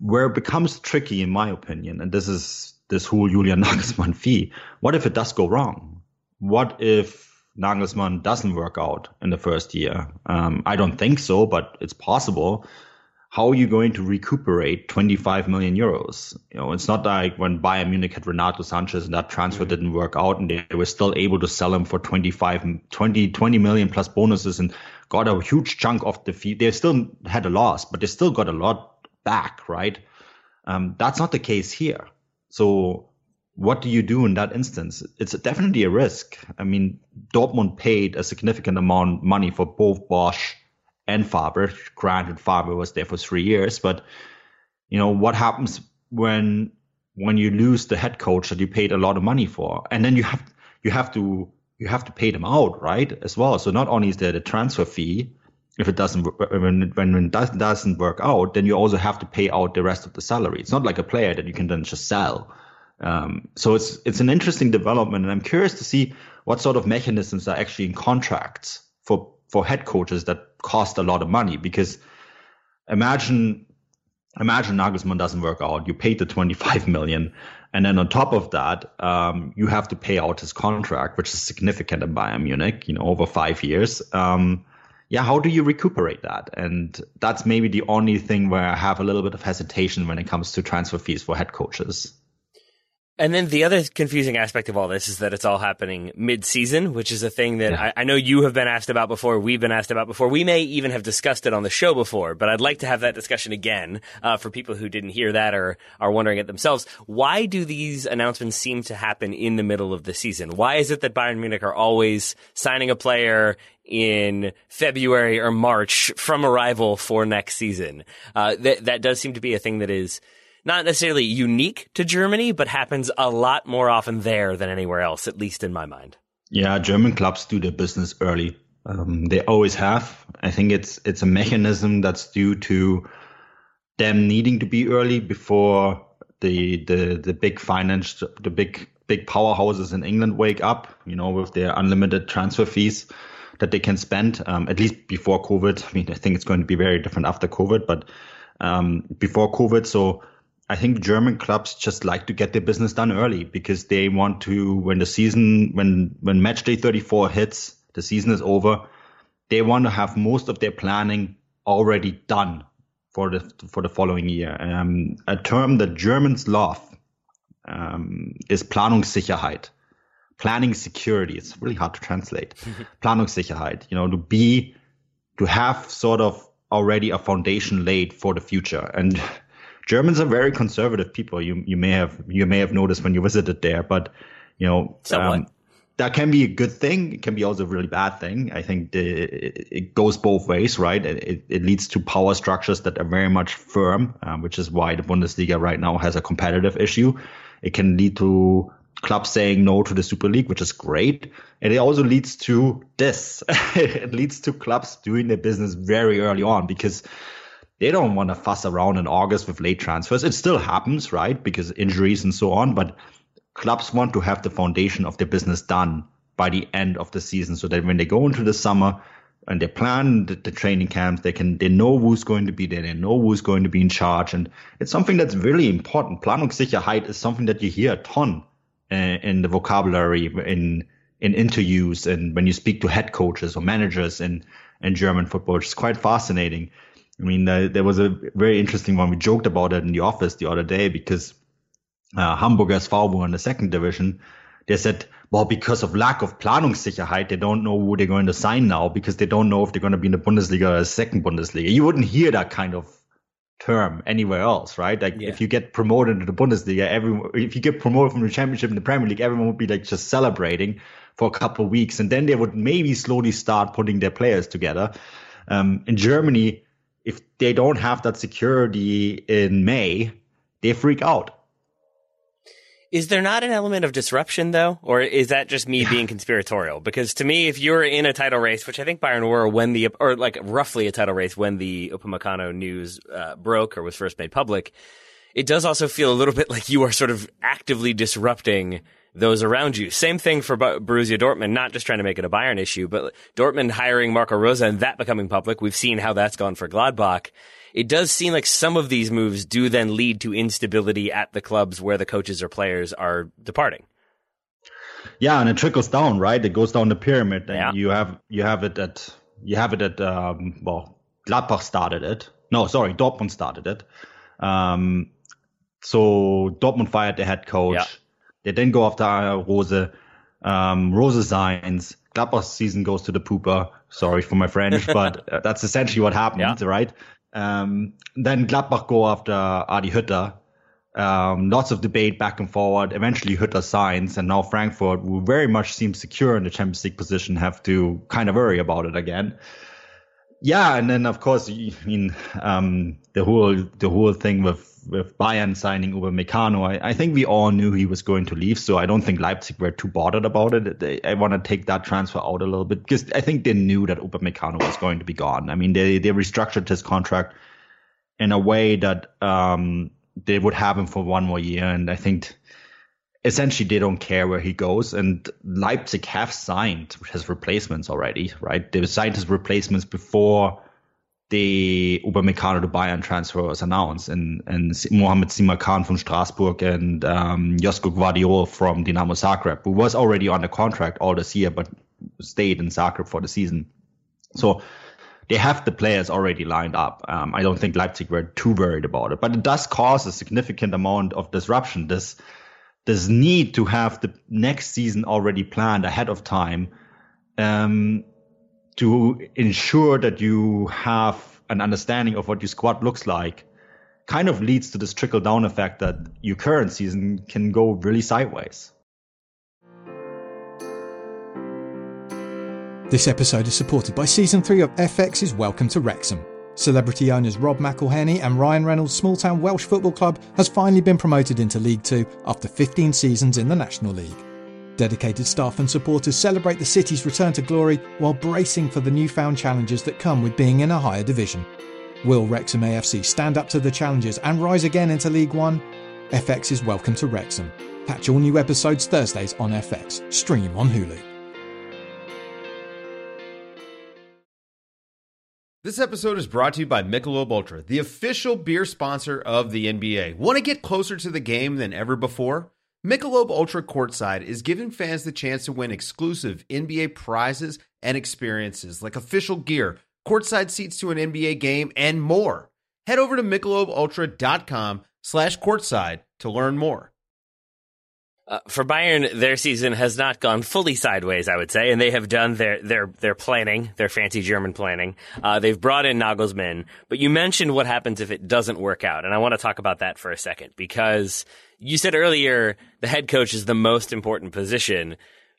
Where it becomes tricky, in my opinion, and this is this whole Julian Nagelsmann fee. What if it does go wrong? What if Nagelsmann doesn't work out in the first year? Um, I don't think so, but it's possible how are you going to recuperate 25 million euros? You know, it's not like when Bayern Munich had Renato Sanches and that transfer mm-hmm. didn't work out and they were still able to sell him for 25, 20, 20 million plus bonuses and got a huge chunk of the fee. They still had a loss, but they still got a lot back, right? Um, that's not the case here. So what do you do in that instance? It's definitely a risk. I mean, Dortmund paid a significant amount of money for both Bosz and Favre. Granted, Favre was there for three years, but you know what happens when when you lose the head coach that you paid a lot of money for, and then you have you have to you have to pay them out, right, as well. So not only is there the transfer fee, if it doesn't when when it does, doesn't work out, then you also have to pay out the rest of the salary. It's not like a player that you can then just sell. Um, so it's it's an interesting development, and I'm curious to see what sort of mechanisms are actually in contracts for for head coaches that cost a lot of money because imagine imagine Nagelsmann doesn't work out. You paid the 25 million. And then on top of that, um, you have to pay out his contract, which is significant in Bayern Munich, you know, over five years. Um, yeah, how do you recuperate that? And that's maybe the only thing where I have a little bit of hesitation when it comes to transfer fees for head coaches. And then the other confusing aspect of all this is that it's all happening mid-season, which is a thing that yeah. I, I, know you have been asked about before. We've been asked about before. We may even have discussed it on the show before, but I'd like to have that discussion again uh, for people who didn't hear that or are wondering it themselves. Why do these announcements seem to happen in the middle of the season? Why is it that Bayern Munich are always signing a player in February or March from arrival for next season? Uh, that that does seem to be a thing that is not necessarily unique to Germany, but happens a lot more often there than anywhere else, at least in my mind. Yeah, German clubs do their business early. Um, they always have. I think it's it's a mechanism that's due to them needing to be early before the the the big finance the big big powerhouses in England wake up. You know, with their unlimited transfer fees that they can spend. Um, at least before COVID. I mean, I think it's going to be very different after COVID, but um, before COVID, so I think German clubs just like to get their business done early because they want to when the season when when match day 34 hits, the season is over, they want to have most of their planning already done for the for the following year. Um, a term that Germans love um, is Planungssicherheit. Planning security. It's really hard to translate. Planungssicherheit. You know, to be to have sort of already a foundation laid for the future. And Germans are very conservative people. You you may have you may have noticed when you visited there, but you know um, that can be a good thing. It can be also a really bad thing. I think the, it, it, goes both ways, right? It, it, leads to power structures that are very much firm, um, which is why the Bundesliga right now has a competitive issue. It can lead to clubs saying no to the Super League, which is great. And it also leads to this. it leads to clubs doing their business very early on because they don't want to fuss around in August with late transfers. It still happens, right? Because injuries and so on, but clubs want to have the foundation of their business done by the end of the season so that when they go into the summer, and they plan the, the, training camps. They can they know who's going to be there. They know who's going to be in charge, and it's something that's really important. Planungssicherheit is something that you hear a ton uh, in the vocabulary in in interviews and when you speak to head coaches or managers in in German football. It's quite fascinating. I mean, uh, there was a very interesting one. We joked about it in the office the other day because uh, Hamburger SV were in the second division. They said well, because of lack of Planungssicherheit, they don't know who they're going to sign now because they don't know if they're going to be in the Bundesliga or the second Bundesliga. You wouldn't hear that kind of term anywhere else, right? Like yeah. if you get promoted to the Bundesliga, everyone, if you get promoted from the championship in the Premier League, everyone would be like just celebrating for a couple of weeks. And then they would maybe slowly start putting their players together. Um, in Germany, if they don't have that security in May, they freak out. Is there not an element of disruption though, or is that just me being conspiratorial? Because to me, if you're in a title race, which I think Bayern were when the or like roughly a title race when the Upamecano news uh, broke or was first made public, it does also feel a little bit like you are sort of actively disrupting those around you. Same thing for Borussia Dortmund, not just trying to make it a Bayern issue, but Dortmund hiring Marco Rose and that becoming public. We've seen how that's gone for Gladbach it does seem like some of these moves do then lead to instability at the clubs where the coaches or players are departing. Yeah, and it trickles down, right? It goes down the pyramid, and yeah. you have you have it at you have it at um, well, Gladbach started it. No, sorry, Dortmund started it. Um, so Dortmund fired the head coach. Yeah. They then go after Rose. Um, Rose signs. Gladbach's season goes to the pooper. Sorry for my French, but that's essentially what happened, yeah. right? Um, then Gladbach go after Adi Hütter. Um, lots of debate back and forward. Eventually, Hütter signs, and now Frankfurt, who very much seems secure in the Champions League position, have to kind of worry about it again. Yeah, and then of course, I mean, um, the whole the whole thing with with Bayern signing Upamecano, I, I think we all knew he was going to leave, so I don't think Leipzig were too bothered about it. They, I want to take that transfer out a little bit because I think they knew that Upamecano was going to be gone. I mean, they they restructured his contract in a way that um, they would have him for one more year, and I think essentially they don't care where he goes. And Leipzig have signed his replacements already, right? They signed his replacements before the Upamecano to Bayern transfer was announced, and and Mohamed Simakan from Strasbourg and um, Josko Gvardiol from Dinamo Zagreb, who was already on the contract all this year, but stayed in Zagreb for the season. So they have the players already lined up. Um, I don't think Leipzig were too worried about it, but it does cause a significant amount of disruption. This this need to have the next season already planned ahead of time. Um, to ensure that you have an understanding of what your squad looks like kind of leads to this trickle down effect that your current season can go really sideways. This episode is supported by Season 3 of FX's Welcome to Wrexham. Celebrity owners Rob McElhenney and Ryan Reynolds' small town Welsh football club has finally been promoted into League Two after 15 seasons in the National League. Dedicated staff and supporters celebrate the city's return to glory while bracing for the newfound challenges that come with being in a higher division. Will Wrexham AFC stand up to the challenges and rise again into League One? FX is welcome to Wrexham. Catch all new episodes Thursdays on FX. Stream on Hulu. This episode is brought to you by Michelob Ultra, the official beer sponsor of the NBA. Want to get closer to the game than ever before? Michelob Ultra Courtside is giving fans the chance to win exclusive NBA prizes and experiences like official gear, courtside seats to an NBA game, and more. Head over to michelobultra.com slash courtside to learn more. Uh, for Bayern, their season has not gone fully sideways, I would say, and they have done their their their planning, their fancy German planning. Uh, they've brought in Nagelsmann, but you mentioned what happens if it doesn't work out, and I want to talk about that for a second because you said earlier the head coach is the most important position.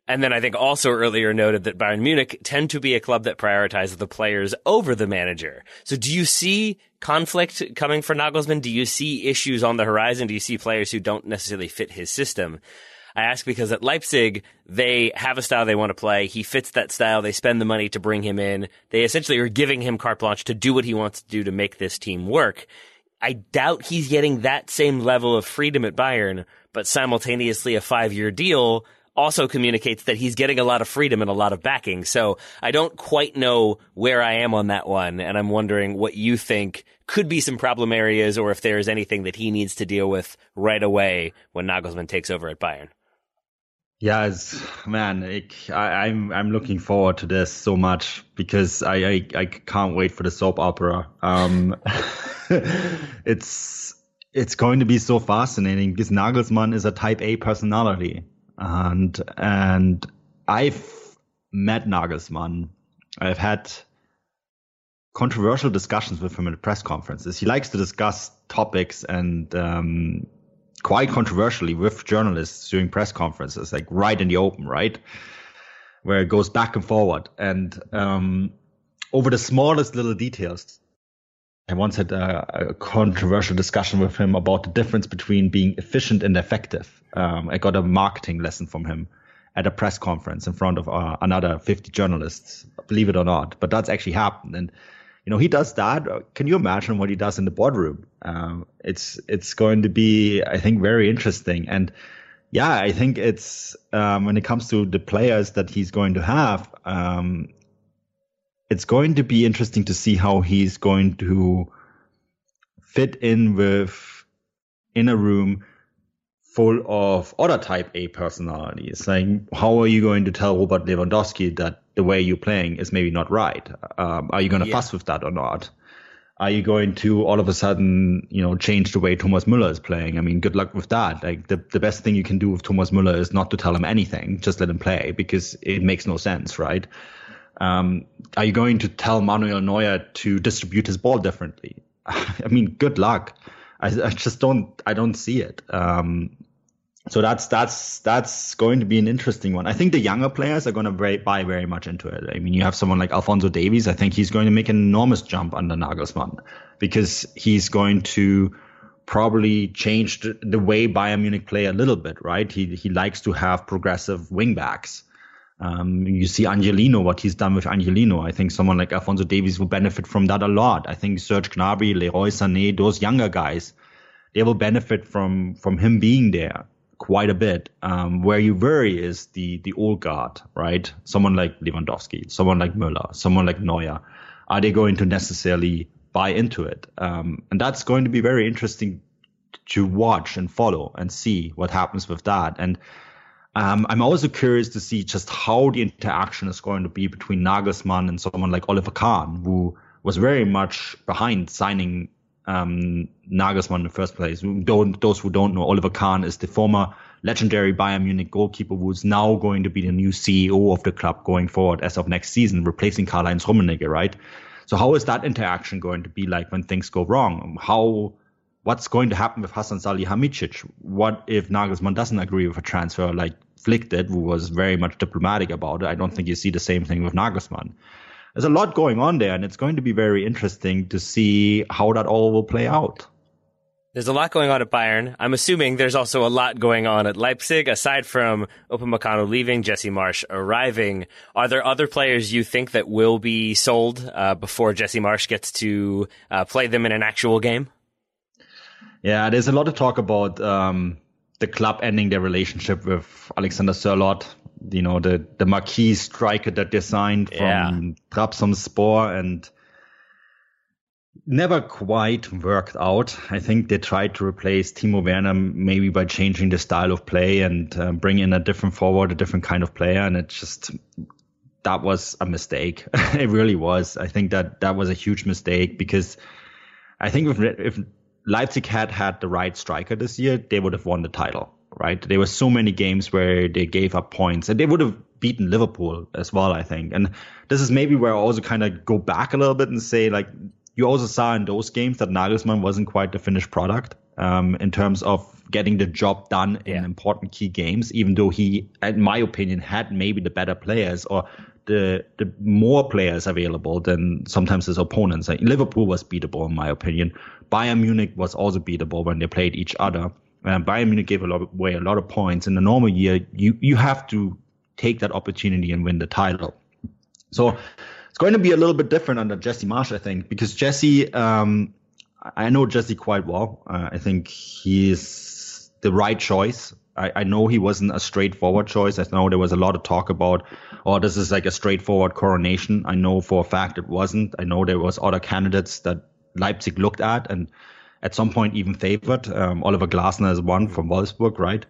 And then I think also earlier noted that Bayern Munich tend to be a club that prioritizes the players over the manager. So do you see conflict coming for Nagelsmann? Do you see issues on the horizon? Do you see players who don't necessarily fit his system? I ask because at Leipzig, they have a style they want to play. He fits that style. They spend the money to bring him in. They essentially are giving him carte blanche to do what he wants to do to make this team work. I doubt he's getting that same level of freedom at Bayern, but simultaneously a five year deal also communicates that he's getting a lot of freedom and a lot of backing. So I don't quite know where I am on that one. And I'm wondering what you think could be some problem areas or if there's anything that he needs to deal with right away when Nagelsmann takes over at Bayern. It's, man, I, I'm I'm looking forward to this so much because I I, I can't wait for the soap opera. Um, it's it's going to be so fascinating because Nagelsmann is a Type A personality, and and I've met Nagelsmann. I've had controversial discussions with him at press conferences. He likes to discuss topics and um, quite controversially with journalists during press conferences, like right in the open, right? Where it goes back and forward. And um, over the smallest little details, I once had a, a, controversial discussion with him about the difference between being efficient and effective. Um, I got a marketing lesson from him at a press conference in front of uh, another 50 journalists, believe it or not. But that's actually happened. And you know, he does that. Can you imagine what he does in the boardroom? Um, it's it's going to be, I think, very interesting. And yeah, I think it's um, when it comes to the players that he's going to have, um, it's going to be interesting to see how he's going to fit in with in a room full of other type A personalities. Like, how are you going to tell Robert Lewandowski that the way you're playing is maybe not right? Um, are you going to yeah. fuss with that or not? Are you going to all of a sudden, you know, change the way Thomas Müller is playing? I mean, good luck with that. Like the, the best thing you can do with Thomas Müller is not to tell him anything, just let him play because it makes no sense, right? Um, are you going to tell Manuel Neuer to distribute his ball differently? I mean, good luck. I, I just don't I don't see it. Um, so that's that's that's going to be an interesting one. I think the younger players are going to buy very much into it. I mean, you have someone like Alphonso Davies. I think he's going to make an enormous jump under Nagelsmann because he's going to probably change the, the way Bayern Munich play a little bit, right? He he likes to have progressive wingbacks. Um, you see Angelino, what he's done with Angelino. I think someone like Alphonso Davies will benefit from that a lot. I think Serge Gnabry, Leroy Sané, those younger guys, they will benefit from from him being there quite a bit. Um, where you worry is the the old guard, right? Someone like Lewandowski, someone like Müller, someone like Neuer. Are they going to necessarily buy into it? Um, and that's going to be very interesting to watch and follow and see what happens with that. And um, I'm also curious to see just how the interaction is going to be between Nagelsmann and someone like Oliver Kahn, who was very much behind signing um, Nagelsmann in the first place. Don't, those who don't know, Oliver Kahn is the former legendary Bayern Munich goalkeeper who is now going to be the new CEO of the club going forward as of next season, replacing Karl-Heinz Rummenigge, right? So how is that interaction going to be like when things go wrong? How what's going to happen with Hassan Salihamidzic? What if Nagelsmann doesn't agree with a transfer like Flick did, who was very much diplomatic about it? I don't think you see the same thing with Nagelsmann. There's a lot going on there, and it's going to be very interesting to see how that all will play out. There's a lot going on at Bayern. I'm assuming there's also a lot going on at Leipzig. Aside from Upamecano leaving, Jesse Marsch arriving, are there other players you think that will be sold uh, before Jesse Marsch gets to uh, play them in an actual game? Yeah, there's a lot of talk about um, the club ending their relationship with Alexander Sørloth. You know, the the marquee striker that they signed from yeah. Trabzonspor and never quite worked out. I think they tried to replace Timo Werner maybe by changing the style of play and uh, bring in a different forward, a different kind of player, and it just that was a mistake. it really was. I think that that was a huge mistake because I think if if Leipzig had had the right striker this year, they would have won the title, right? There were so many games where they gave up points and they would have beaten Liverpool as well, I think. And this is maybe where I also kind of go back a little bit and say, like, you also saw in those games that Nagelsmann wasn't quite the finished product um, in terms of getting the job done in yeah. important key games, even though he, in my opinion, had maybe the better players or the the more players available than sometimes his opponents. Like Liverpool was beatable in my opinion. Bayern Munich was also beatable when they played each other. Uh, Bayern Munich gave a lot away a lot of points. In the normal year, you you have to take that opportunity and win the title. So it's going to be a little bit different under Jesse Marsch, I think, because Jesse, um, I know Jesse quite well. Uh, I think he's the right choice I, I know he wasn't a straightforward choice. I know there was a lot of talk about, oh, this is like a straightforward coronation. I know for a fact it wasn't. I know there was other candidates that Leipzig looked at and at some point even favored. Um, Oliver Glasner is one from Wolfsburg, right?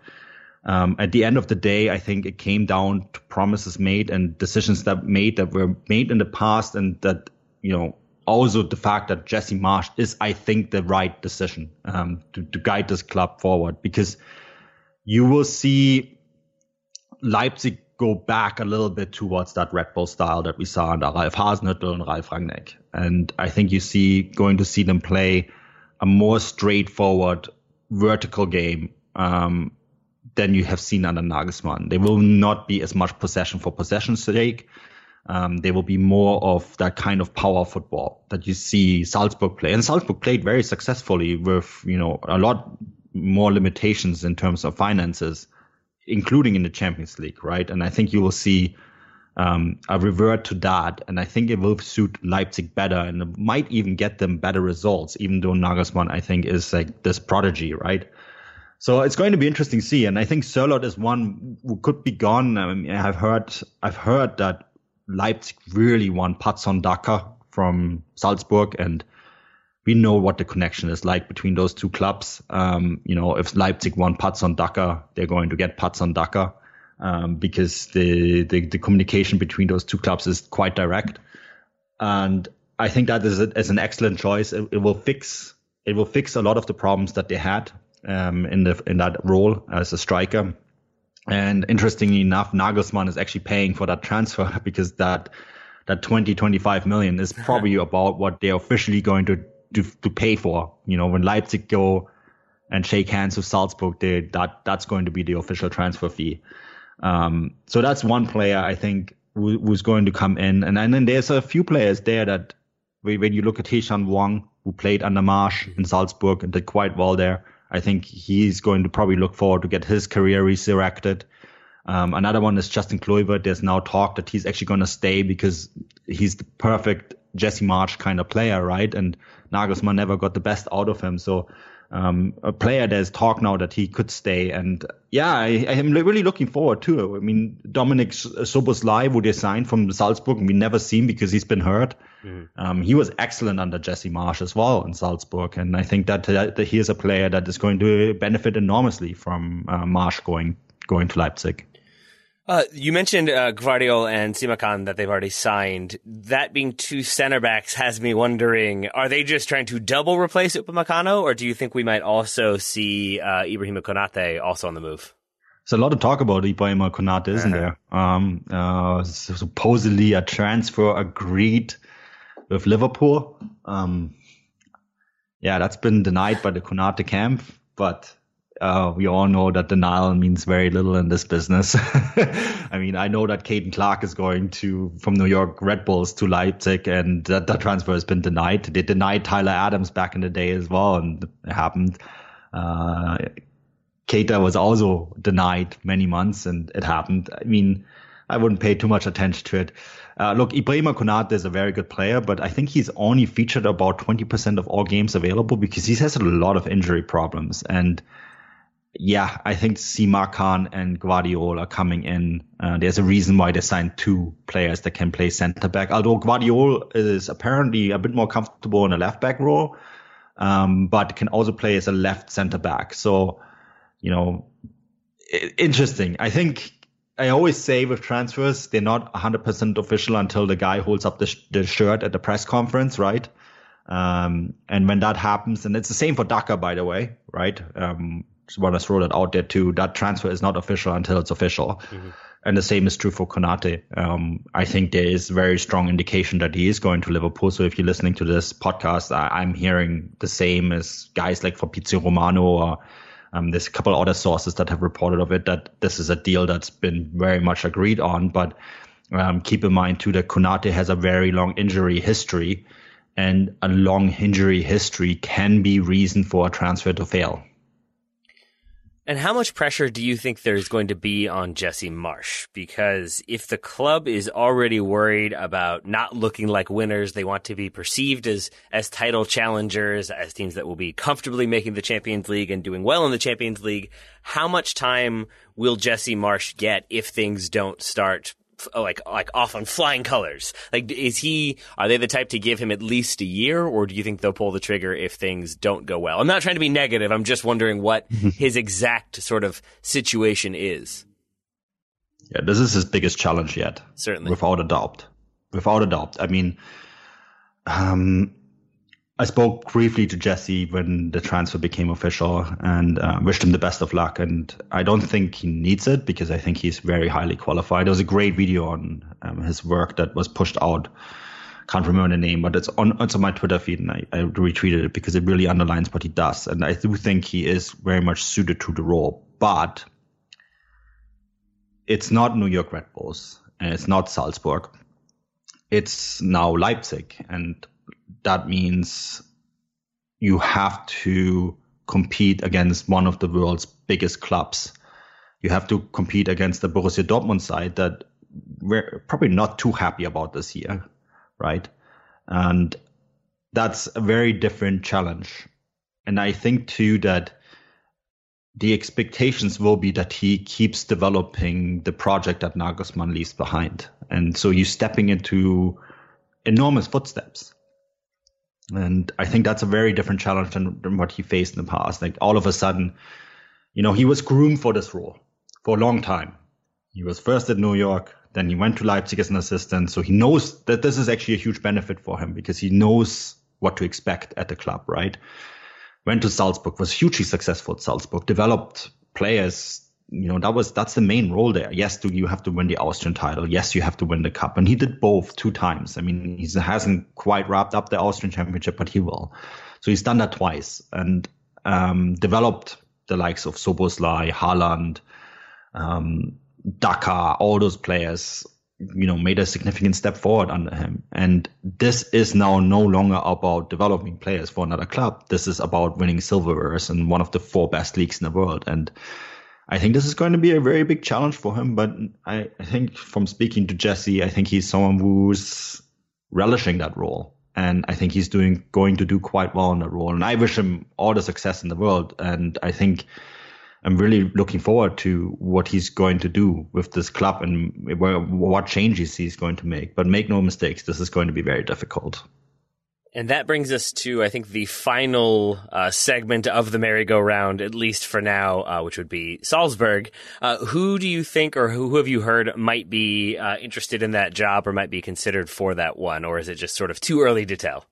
Um, at the end of the day, I think it came down to promises made and decisions that made that were made in the past, and that you know also the fact that Jesse Marsch is, I think, the right decision um, to, to guide this club forward because you will see Leipzig go back a little bit towards that Red Bull style that we saw under Ralf Hasenhüttl and Ralf Rangnick. And I think you see going to see them play a more straightforward vertical game um, than you have seen under Nagelsmann. They will not be as much possession for possession's sake. Um, they will be more of that kind of power football that you see Salzburg play. And Salzburg played very successfully with, you know, a lot more limitations in terms of finances, including in the Champions League, right? And I think you will see um, revert to that. And I think it will suit Leipzig better and it might even get them better results, even though Nagelsmann, I think, is like this prodigy, right? So it's going to be interesting to see. And I think Sørloth is one who could be gone. I mean, I've heard, I've heard that Leipzig really want Patson Daka from Salzburg, and we know what the connection is like between those two clubs. Um, you know, if Leipzig want Patson Daka, they're going to get Patson Daka um, because the, the, the communication between those two clubs is quite direct, and I think that is, a, is an excellent choice. It, it, will fix it will fix a lot of the problems that they had um, in the in that role as a striker. And interestingly enough, Nagelsmann is actually paying for that transfer because that that 20, 25 million is probably about what they're officially going to, to, to pay for. You know, when Leipzig go and shake hands with Salzburg, they, that, that's going to be the official transfer fee. Um, so that's one player I think who, who's going to come in. And, and then there's a few players there that when you look at Hee-chan Hwang, who played under Marsch in Salzburg and did quite well there. I think he's going to probably look forward to get his career resurrected. Um, another one is Justin Kluivert. There's now talk that he's actually going to stay because he's the perfect Jesse Marsch kind of player, right? And Nagelsmann never got the best out of him. So um, a player there's talk now that he could stay. And yeah, I, I am really looking forward to it. I mean, Dominik Szoboszlai, who they signed from Salzburg, we never seen because he's been hurt. Mm. Um, he was excellent under Jesse Marsch as well in Salzburg. And I think that, uh, that he is a player that is going to benefit enormously from uh, Marsch going, going to Leipzig. Uh, you mentioned uh, Gvardiol and Simakan that they've already signed. That being two center backs has me wondering: Are they just trying to double replace Upamecano, or do you think we might also see uh, Ibrahim Konate also on the move? There's a lot of talk about Ibrahim Konate, isn't uh-huh. there? Um, uh, supposedly a transfer agreed with Liverpool. Um, yeah, that's been denied by the Konate camp, but uh, we all know that denial means very little in this business. I mean, I know that Caden Clark is going to from New York Red Bulls to Leipzig, and that, that transfer has been denied. They denied Tyler Adams back in the day as well, and it happened. Uh, Keita was also denied many months, and it happened. I mean, I wouldn't pay too much attention to it. Uh, look, Ibrahim Konate is a very good player, but I think he's only featured about 20% of all games available because he has a lot of injury problems. And yeah, I think Simakan and Gvardiol are coming in. Uh, there's a reason why they signed two players that can play center back. Although Gvardiol is apparently a bit more comfortable in a left back role, um, but can also play as a left center back. So, you know, interesting. I think I always say with transfers, they're not 100% official until the guy holds up the, sh- the shirt at the press conference, right? Um, and when that happens, and it's the same for Daka, by the way, right? Um, want to throw that out there too. That transfer is not official until it's official. Mm-hmm. And the same is true for Konate. Um, I think there is very strong indication that he is going to Liverpool. So if you're listening to this podcast, I, am hearing the same as guys like Fabrizio Romano or um, there's a couple other sources that have reported of it that this is a deal that's been very much agreed on. But um, keep in mind too that Konate has a very long injury history, and a long injury history can be reason for a transfer to fail. And how much pressure do you think there's going to be on Jesse Marsch? Because if the club is already worried about not looking like winners, they want to be perceived as, as title challengers, as teams that will be comfortably making the Champions League and doing well in the Champions League. How much time will Jesse Marsch get if things don't start like like off on flying colors? Like, is he? Are they the type to give him at least a year, or do you think they'll pull the trigger if things don't go well? I'm not trying to be negative. I'm just wondering what his exact sort of situation is. Yeah, this is his biggest challenge yet. Certainly, without a doubt, without a doubt. I mean, um, I spoke briefly to Jesse when the transfer became official and uh, wished him the best of luck. And I don't think he needs it because I think he's very highly qualified. There was a great video on um, his work that was pushed out. Can't remember the name, but it's on it's on my Twitter feed, and I, I retweeted it because it really underlines what he does. And I do think he is very much suited to the role. But it's not New York Red Bulls, and it's not Salzburg. It's now Leipzig, and that means you have to compete against one of the world's biggest clubs. You have to compete against the Borussia Dortmund side that we're probably not too happy about this year, right? And that's a very different challenge. And I think too that the expectations will be that he keeps developing the project that Nagelsmann leaves behind. And so you're stepping into enormous footsteps. And I think that's a very different challenge than, than, what he faced in the past. Like all of a sudden, you know, he was groomed for this role for a long time. He was first at New York, then he went to Leipzig as an assistant. So he knows that this is actually a huge benefit for him because he knows what to expect at the club, right? Went to Salzburg, was hugely successful at Salzburg, developed players you know that was that's the main role there. Yes, do you have to win the Austrian title? Yes, you have to win the cup, and he did both two times. I mean, he hasn't quite wrapped up the Austrian championship, but he will. So he's done that twice and um, developed the likes of Szoboszlai, Haaland, um, Daka, all those players. You know, made a significant step forward under him, and this is now no longer about developing players for another club. This is about winning silverwares in one of the four best leagues in the world, and I think this is going to be a very big challenge for him. But I, I think from speaking to Jesse, I think he's someone who's relishing that role. And I think he's doing going to do quite well in that role. And I wish him all the success in the world. And I think I'm really looking forward to what he's going to do with this club and what changes he's going to make. But make no mistakes, this is going to be very difficult. And that brings us to, I think, the final uh, segment of the merry-go-round, at least for now, uh, which would be Salzburg. Uh, who do you think, or who have you heard might be uh, interested in that job, or might be considered for that one, or is it just sort of too early to tell?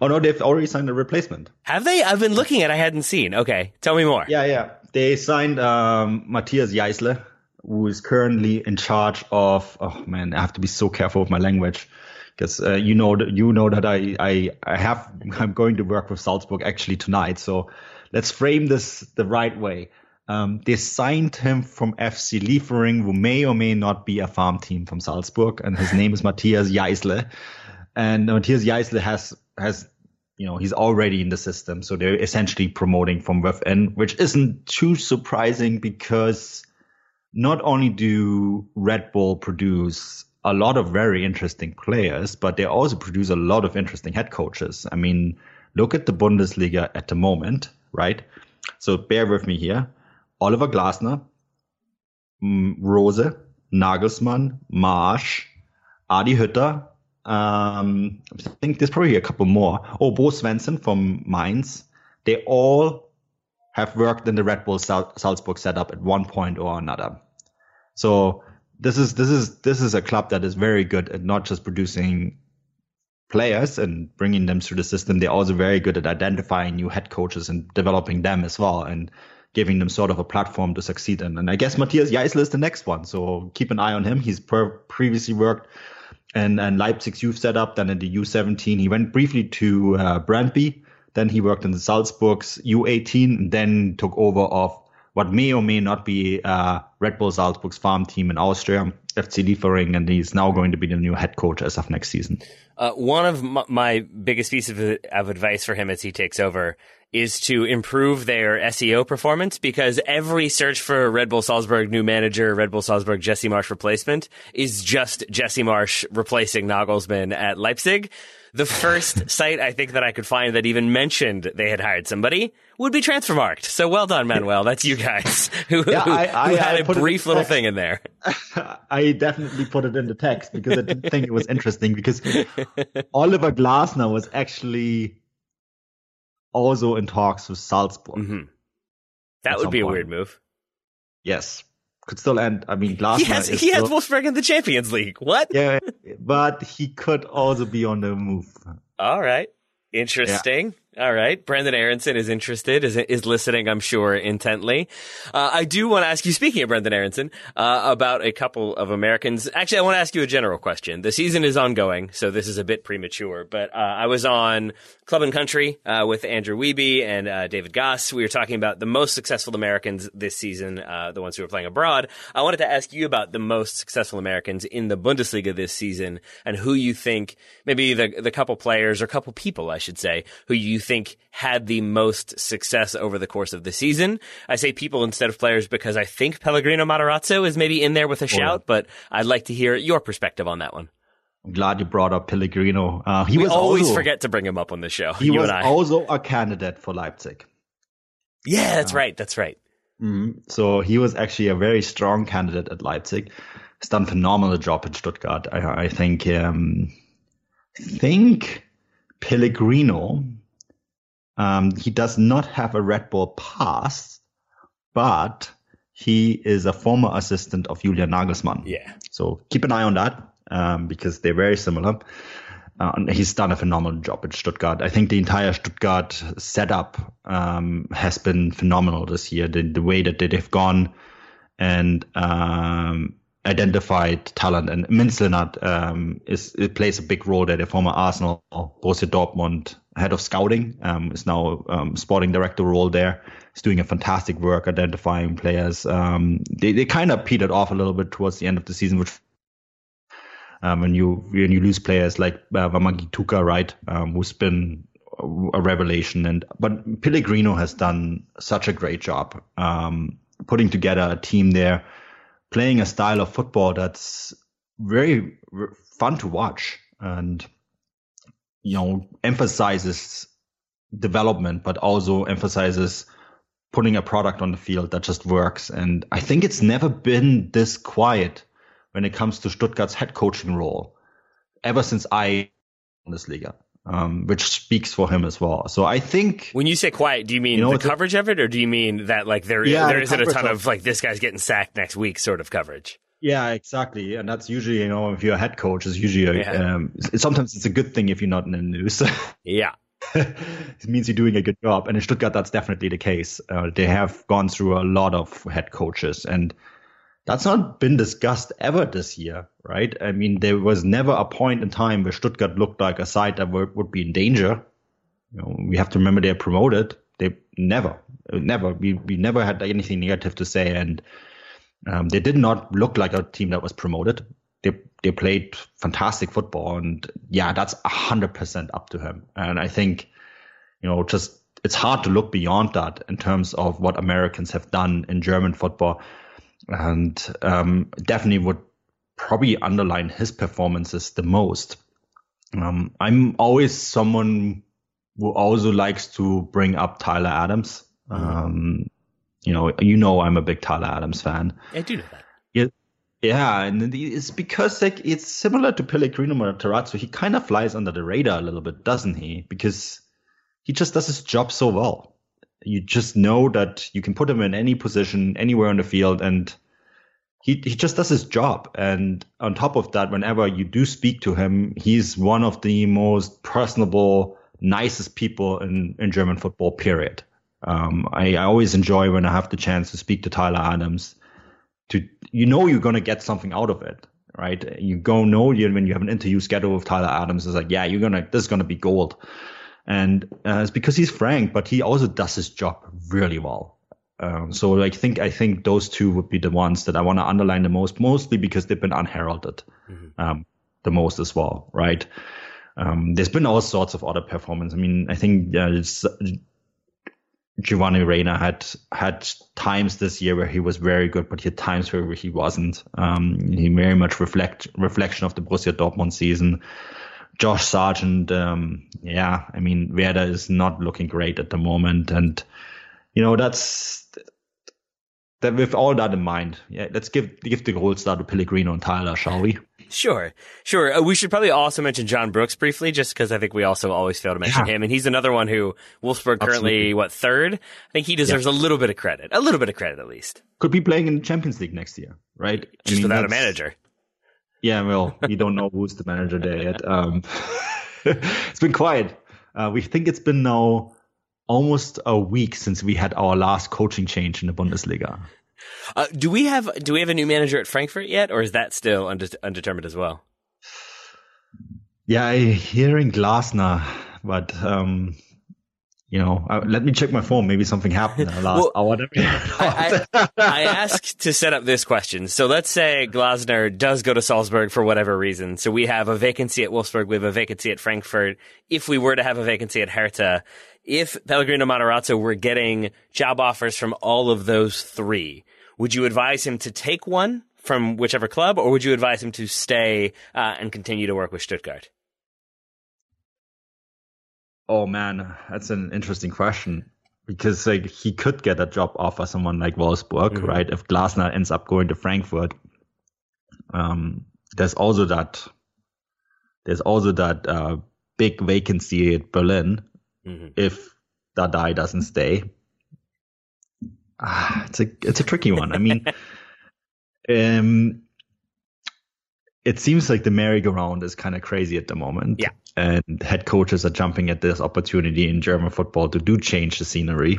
Oh no, they've already signed a replacement. Have they? I've been looking at. I hadn't seen. Okay, tell me more. Yeah, yeah. They signed um, Matthias Jaissle, who is currently in charge of. Oh man, I have to be so careful with my language because uh, you know that you know that I, I I have I'm going to work with Salzburg actually tonight. So let's frame this the right way. Um, they signed him from FC Liefering, who may or may not be a farm team from Salzburg, and his name is Matthias Jaissle. And Matthias Jaissle has has you know he's already in the system, so they're essentially promoting from within, which isn't too surprising because not only do Red Bull produce a lot of very interesting players, but they also produce a lot of interesting head coaches. I mean, look at the Bundesliga at the moment, right? So bear with me here. Oliver Glasner, mm, Rose, Nagelsmann, Marsch, Adi Hütter. Um, I think there's probably a couple more. Oh, Bo Svensson from Mainz. They all have worked in the Red Bull Salzburg setup at one point or another. So this is this is this is a club that is very good at not just producing players and bringing them through the system. They're also very good at identifying new head coaches and developing them as well and giving them sort of a platform to succeed in. And I guess Matthias Jaissle is the next one. So keep an eye on him. He's per- previously worked in, in Leipzig's youth setup, then in the U17. He went briefly to uh, Brøndby. Then he worked in the Salzburg's U18 and then took over of what may or may not be uh, Red Bull Salzburg's farm team in Austria, FC Liefering, and he's now going to be the new head coach as of next season. Uh, one of my, my biggest pieces of, of advice for him as he takes over is to improve their SEO performance because every search for Red Bull Salzburg new manager, Red Bull Salzburg Jesse Marsch replacement is just Jesse Marsch replacing Nagelsmann at Leipzig. The first site I think that I could find that even mentioned they had hired somebody would be Transfermarkt. So well done, Manuel. That's you guys who, Yeah, who, I- I- who had I a put it in brief little thing in there. I definitely put it in the text because I didn't think it was interesting because Oliver Glasner was actually also in talks with Salzburg. hmm That would be a weird move. Yes, could still end. I mean, last He has, he has still- Wolfsburg in the Champions League. What? yeah, but he could also be on the move. All right. Interesting. All right. Brenden Aaronson is interested, is, is listening, I'm sure, intently. Uh, I do want to ask you, speaking of Brenden Aaronson, uh, about a couple of Americans. Actually, I want to ask you a general question. The season is ongoing, so this is a bit premature, but uh, I was on Club and Country uh, with Andrew Wiebe and uh, David Gass. We were talking about the most successful Americans this season, uh, the ones who are playing abroad. I wanted to ask you about the most successful Americans in the Bundesliga this season and who you think, maybe the, the couple players or couple people, I should say, who you think had the most success over the course of the season. I say people instead of players because I think Pellegrino Matarazzo is maybe in there with a shout, but I'd like to hear your perspective on that one. I'm glad you brought up Pellegrino. Uh, he We was always also, forget to bring him up on the show. He was also a candidate for Leipzig. yeah, that's right. That's right. Mhm. So he was actually a very strong candidate at Leipzig. He's done a phenomenal job in Stuttgart. I, I think. Um, I think Pellegrino. Um, he does not have a Red Bull past, but he is a former assistant of Julian Nagelsmann. Yeah. So keep an eye on that um, because they're very similar. Uh, and he's done a phenomenal job at Stuttgart. I think the entire Stuttgart setup um, has been phenomenal this year. The, the way that they've gone and um, identified talent, and Mislintat um, is it plays a big role there. The former Arsenal, Borussia Dortmund head of scouting um, is now um, sporting director role there. He's doing a fantastic work identifying players. Um, they they kind of petered off a little bit towards the end of the season, which um, when you when you lose players like uh, Wamangituka, right, um, who's been a revelation, and but Pellegrino has done such a great job um, putting together a team there, playing a style of football that's very fun to watch, and you know emphasizes development, but also emphasizes putting a product on the field that just works. And I think it's never been this quiet when it comes to Stuttgart's head coaching role ever since I Bundesliga, um, which speaks for him as well. So I think When you say quiet, do you mean You know, the coverage of it, or do you mean that like there Yeah, there the isn't a ton of like this guy's getting sacked next week sort of coverage? Yeah, exactly. And that's usually, you know, if you're a head coach, it's usually, a, Yeah. um, sometimes it's a good thing if you're not in the news. Yeah. it means you're doing a good job. And in Stuttgart, that's definitely the case. Uh, they have gone through a lot of head coaches, and that's not been discussed ever this year, right? I mean, there was never a point in time where Stuttgart looked like a side that would, would be in danger. You know, we have to remember they're promoted. They never, never, we, we never had anything negative to say. And um, they did not look like a team that was promoted. They they played fantastic football, and yeah, that's hundred percent up to him. And I think, you know, just it's hard to look beyond that in terms of what Americans have done in German football, and um, definitely would probably underline his performances the most. Um, I'm always someone who also likes to bring up Tyler Adams. Um, you know, you know, I'm a big Tyler Adams fan. I do know that. Yeah, yeah, and it's because like it's similar to Pellegrino Matarazzo. He kind of flies under the radar a little bit, doesn't he? Because he just does his job so well. You just know that you can put him in any position, anywhere on the field, and he he just does his job. And on top of that, whenever you do speak to him, he's one of the most personable, nicest people in in German football. Period. Um, I, I always enjoy when I have the chance to speak to Tyler Adams to you know you're gonna get something out of it, right? You go know you when you have an interview scheduled with Tyler Adams, it's like yeah, you're gonna this is gonna be gold, and uh, it's because he's frank, but he also does his job really well. Um, so I think I think those two would be the ones that I want to underline the most, mostly because they've been unheralded um, the most as well, right? Um, there's been all sorts of other performance. I mean, I think uh, it's Giovanni Reyna had had times this year where he was very good, but he had times where he wasn't. Um, he very much reflect reflection of the Borussia Dortmund season. Josh Sargent, um, yeah, I mean Werder is not looking great at the moment, and you know that's that. With all that in mind, yeah, let's give give the gold star to Pellegrino and Tyler, shall we? Sure, sure. Uh, we should probably also mention John Brooks briefly, just because I think we also always fail to mention yeah. him, and he's another one who Wolfsburg currently Absolutely. what third. I think he deserves yeah. a little bit of credit, a little bit of credit at least. Could be playing in the Champions League next year, right? Just I mean, without a manager. Yeah, well, you don't know who's the manager there yet. Um, it's been quiet. Uh, we think it's been now almost a week since we had our last coaching change in the Bundesliga. Uh, do we have do we have a new manager at Frankfurt yet, or is that still undetermined as well? Yeah, I hearing Glasner, but um, you know, uh, let me check my phone. Maybe something happened in the last well, hour. I, I, I, asked to set up this question. So let's say Glasner does go to Salzburg for whatever reason. So we have a vacancy at Wolfsburg. We have a vacancy at Frankfurt. If we were to have a vacancy at Hertha, if Pellegrino Matarazzo were getting job offers from all of those three, would you advise him to take one from whichever club, or would you advise him to stay uh, and continue to work with Stuttgart? Oh man, that's an interesting question because like he could get a job offer someone like Wolfsburg, mm-hmm. right? If Glasner ends up going to Frankfurt, um, there's also that there's also that uh, big vacancy at Berlin mm-hmm. if Dardai doesn't stay. Ah, it's a it's a tricky one. I mean, um, it seems like the merry-go-round is kind of crazy at the moment. Yeah. And head coaches are jumping at this opportunity in German football to do change the scenery.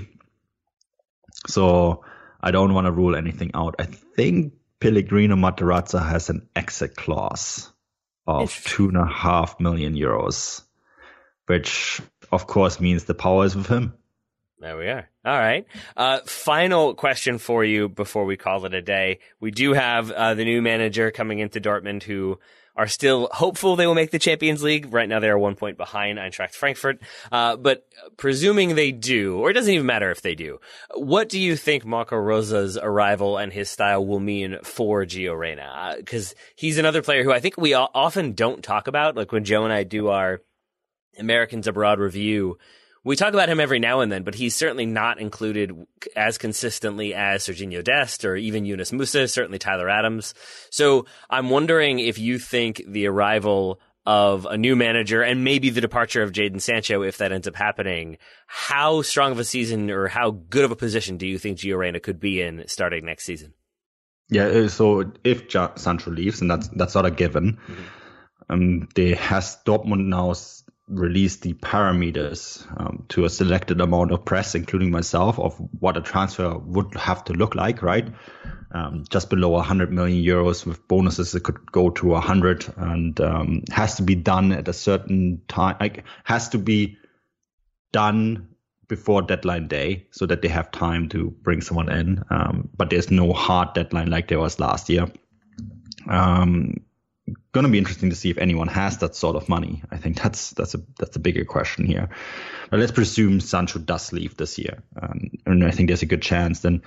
So I don't want to rule anything out. I think Pellegrino Matarazzo has an exit clause of two and a half million euros, which of course means the power is with him. There we are. All right. Uh, final question for you before we call it a day. We do have uh, the new manager coming into Dortmund who are still hopeful they will make the Champions League. Right now, they are one point behind Eintracht Frankfurt. Uh, but presuming they do, or it doesn't even matter if they do, what do you think Marco Rose's arrival and his style will mean for Gio Reyna? Because uh, he's another player who I think we often don't talk about. Like when Joe and I do our Americans Abroad review, we talk about him every now and then, but he's certainly not included as consistently as Serginho Dest or even Yunus Musah, certainly Tyler Adams. So I'm wondering if you think the arrival of a new manager and maybe the departure of Jadon Sancho, if that ends up happening, how strong of a season or how good of a position do you think Gio Reyna could be in starting next season? Yeah, uh, so if Sancho leaves, and that's that's not a given, mm-hmm. um, they has Dortmund now release the parameters um, to a selected amount of press, including myself, of what a transfer would have to look like, right? Um, just below 100 million euros with bonuses, it could go to 100 and um, has to be done at a certain time, like has to be done before deadline day so that they have time to bring someone in. Um, but there's no hard deadline like there was last year. Um, going to be interesting to see if anyone has that sort of money. I think that's that's a that's a bigger question here. But let's presume Sancho does leave this year, um, and I think there's a good chance. Then,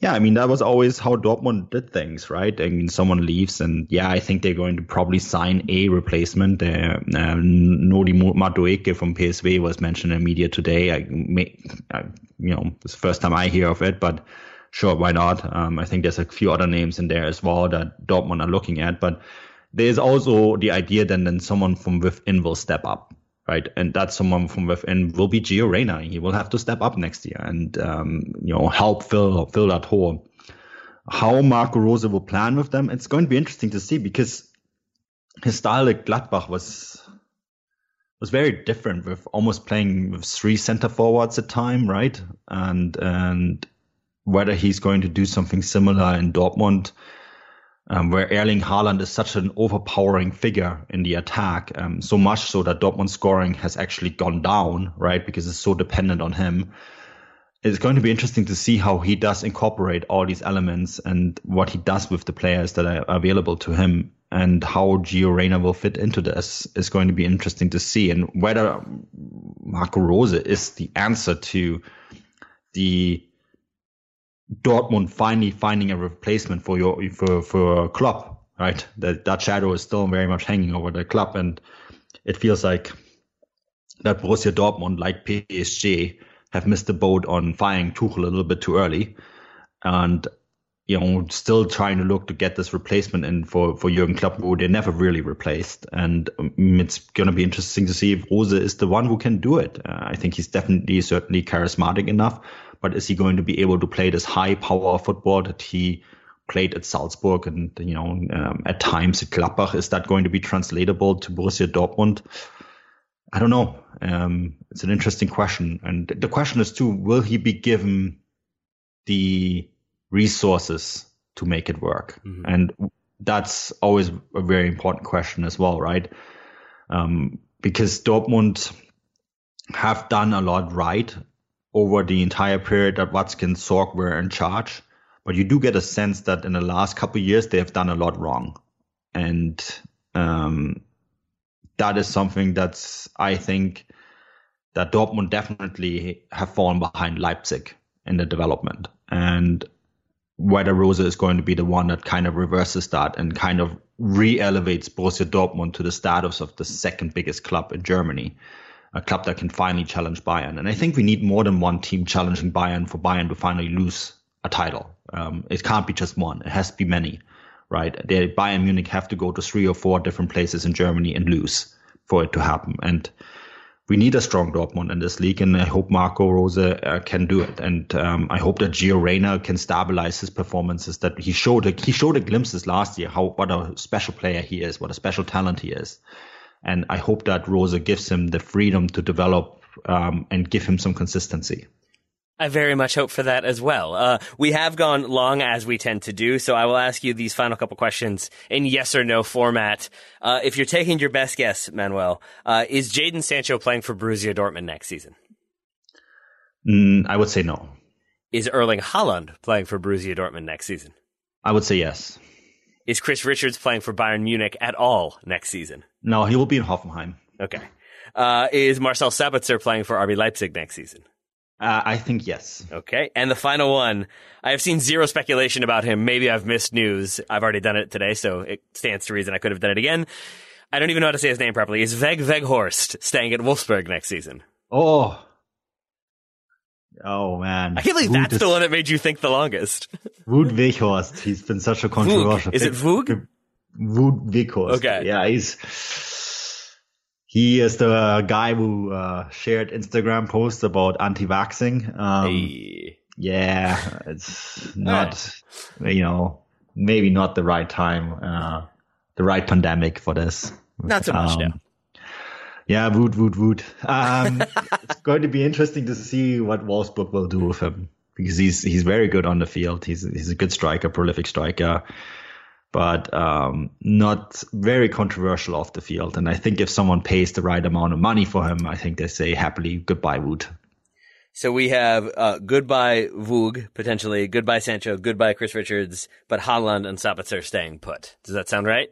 yeah, I mean that was always how Dortmund did things, right? I mean, someone leaves, and yeah, I think they're going to probably sign a replacement. Uh, uh, Noni Madueke from PSV was mentioned in the media today. I, may, I, you know, it's the first time I hear of it, but sure, why not? Um, I think there's a few other names in there as well that Dortmund are looking at, but there's also the idea then then someone from within will step up, right? And that someone from within will be Gio Reyna. He will have to step up next year and um, you know help fill fill that hole. How Marco Rose will plan with them, it's going to be interesting to see because his style at Gladbach was was very different with almost playing with three center forwards at time, right? And and whether he's going to do something similar in Dortmund um, where Erling Haaland is such an overpowering figure in the attack, um, so much so that Dortmund scoring has actually gone down, right? Because it's so dependent on him. It's going to be interesting to see how he does incorporate all these elements and what he does with the players that are available to him and how Gio Reyna will fit into this is going to be interesting to see and whether Marco Rose is the answer to the Dortmund finally finding a replacement for your for for club, right? That that shadow is still very much hanging over the club, and it feels like that Borussia Dortmund, like PSG, have missed the boat on firing Tuchel a little bit too early, and you know still trying to look to get this replacement in for for Jurgen Klopp, who they never really replaced, and um, it's going to be interesting to see if Rose is the one who can do it. Uh, I think he's definitely certainly charismatic enough but is he going to be able to play this high power football that he played at Salzburg and you know um, at times at Gladbach? Is that going to be translatable to Borussia Dortmund? I don't know. Um, it's an interesting question, and the question is too: Will he be given the resources to make it work? Mm-hmm. And that's always a very important question as well, right? Um, because Dortmund have done a lot right over the entire period that Watzke Zorc were in charge. But you do get a sense that in the last couple years they have done a lot wrong, and um, that is something that's I think that Dortmund definitely have fallen behind Leipzig in the development, and whether Rose is going to be the one that kind of reverses that and kind of re-elevates Borussia Dortmund to the status of the second biggest club in Germany a club that can finally challenge Bayern. And I think we need more than one team challenging Bayern for Bayern to finally lose a title. Um, it can't be just one; it has to be many, right? The Bayern Munich have to go to three or four different places in Germany and lose for it to happen. And we need a strong Dortmund in this league, and I hope Marco Rose uh, can do it. And um, I hope that Gio Reyna can stabilize his performances. That he showed he showed a glimpses last year how what a special player he is, what a special talent he is. And I hope that Rose gives him the freedom to develop um, and give him some consistency. I very much hope for that as well. Uh, we have gone long as we tend to do, so I will ask you these final couple questions in yes or no format. Uh, if you're taking your best guess, Manuel, uh, is Jadon Sancho playing for Borussia Dortmund next season? Mm, I would say no. Is Erling Haaland playing for Borussia Dortmund next season? I would say yes. Is Chris Richards playing for Bayern Munich at all next season? No, he will be in Hoffenheim. Okay. Uh, is Marcel Sabitzer playing for RB Leipzig next season? Uh, I think yes. Okay. And the final one, I have seen zero speculation about him. Maybe I've missed news. I've already done it today, so it stands to reason I could have done it again. I don't even know how to say his name properly. Is Veg Weghorst staying at Wolfsburg next season? Oh, Oh man, I can't believe that's the one that made you think the longest. Wout Weghorst. He's been such a controversial. Is it Vug? Wout Weghorst. Okay. Yeah, he's he is the guy who uh, shared Instagram posts about anti-vaxing. Um, hey. Yeah, it's not, right. you know, maybe not the right time, uh, the right pandemic for this. Not so much, um, no. Yeah, woot, woot, woot. Um, it's going to be interesting to see what Wolfsburg will do with him because he's he's very good on the field. He's he's a good striker, prolific striker, but um, not very controversial off the field. And I think if someone pays the right amount of money for him, I think they say happily goodbye, Wood. So we have uh, goodbye Vug potentially, goodbye Sancho, goodbye Chris Richards, but Haaland and Sabitzer staying put. Does that sound right?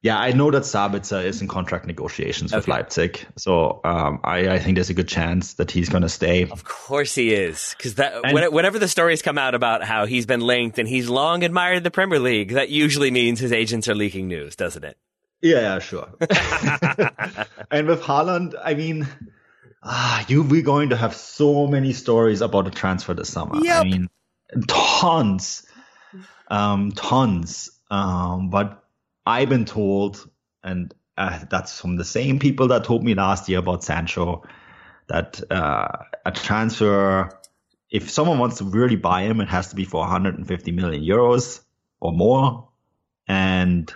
Yeah, I know that Sabitzer is in contract negotiations okay. with Leipzig, so um, I, I, think there's a good chance that he's going to stay. Of course he is, because that and, whenever the stories come out about how he's been linked and he's long admired the Premier League, that usually means his agents are leaking news, doesn't it? Yeah, yeah sure. and with Haaland, I mean, ah, you we're going to have so many stories about the transfer this summer. Yep. I mean, tons, um, tons. Um, but I've been told, and uh, that's from the same people that told me last year about Sancho, that uh, a transfer, if someone wants to really buy him, it has to be for 150 million euros or more. And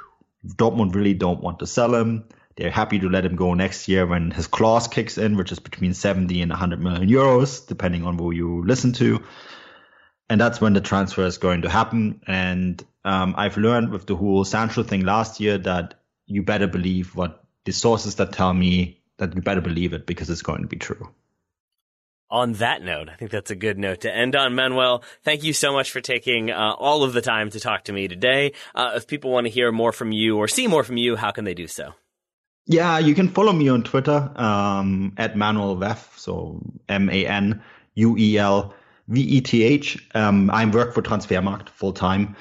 Dortmund really don't want to sell him. They're happy to let him go next year when his clause kicks in, which is between 70 and 100 million euros, depending on who you listen to. And that's when the transfer is going to happen. And um, I've learned with the whole Sancho thing last year that you better believe what the sources that tell me that you better believe it because it's going to be true. On that note, I think that's a good note to end on. Manuel, thank you so much for taking uh, all of the time to talk to me today. Uh, if people want to hear more from you or see more from you, how can they do so? Yeah, you can follow me on Twitter um, at Manuel Veth, so M A N U E L V-E-T-H. Um, I work for Transfermarkt full time.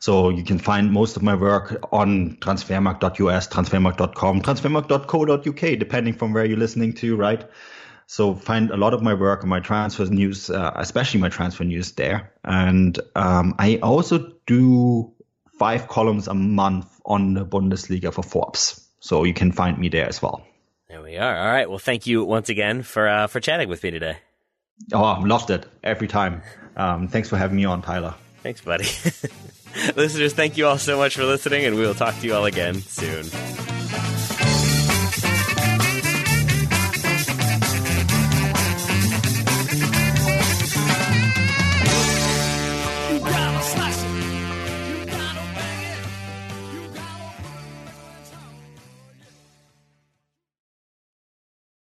So you can find most of my work on transfermarkt.us, transfermarkt.com, transfermarkt.co.uk, depending from where you're listening to, right? So find a lot of my work and my transfer news, uh, especially my transfer news there. And um, I also do five columns a month on the Bundesliga for Forbes. So you can find me there as well. There we are. All right. Well, thank you once again for uh, for chatting with me today. Oh, I've loved it every time. Um, thanks for having me on, Tyler. Thanks, buddy. Listeners, thank you all so much for listening, and we will talk to you all again soon.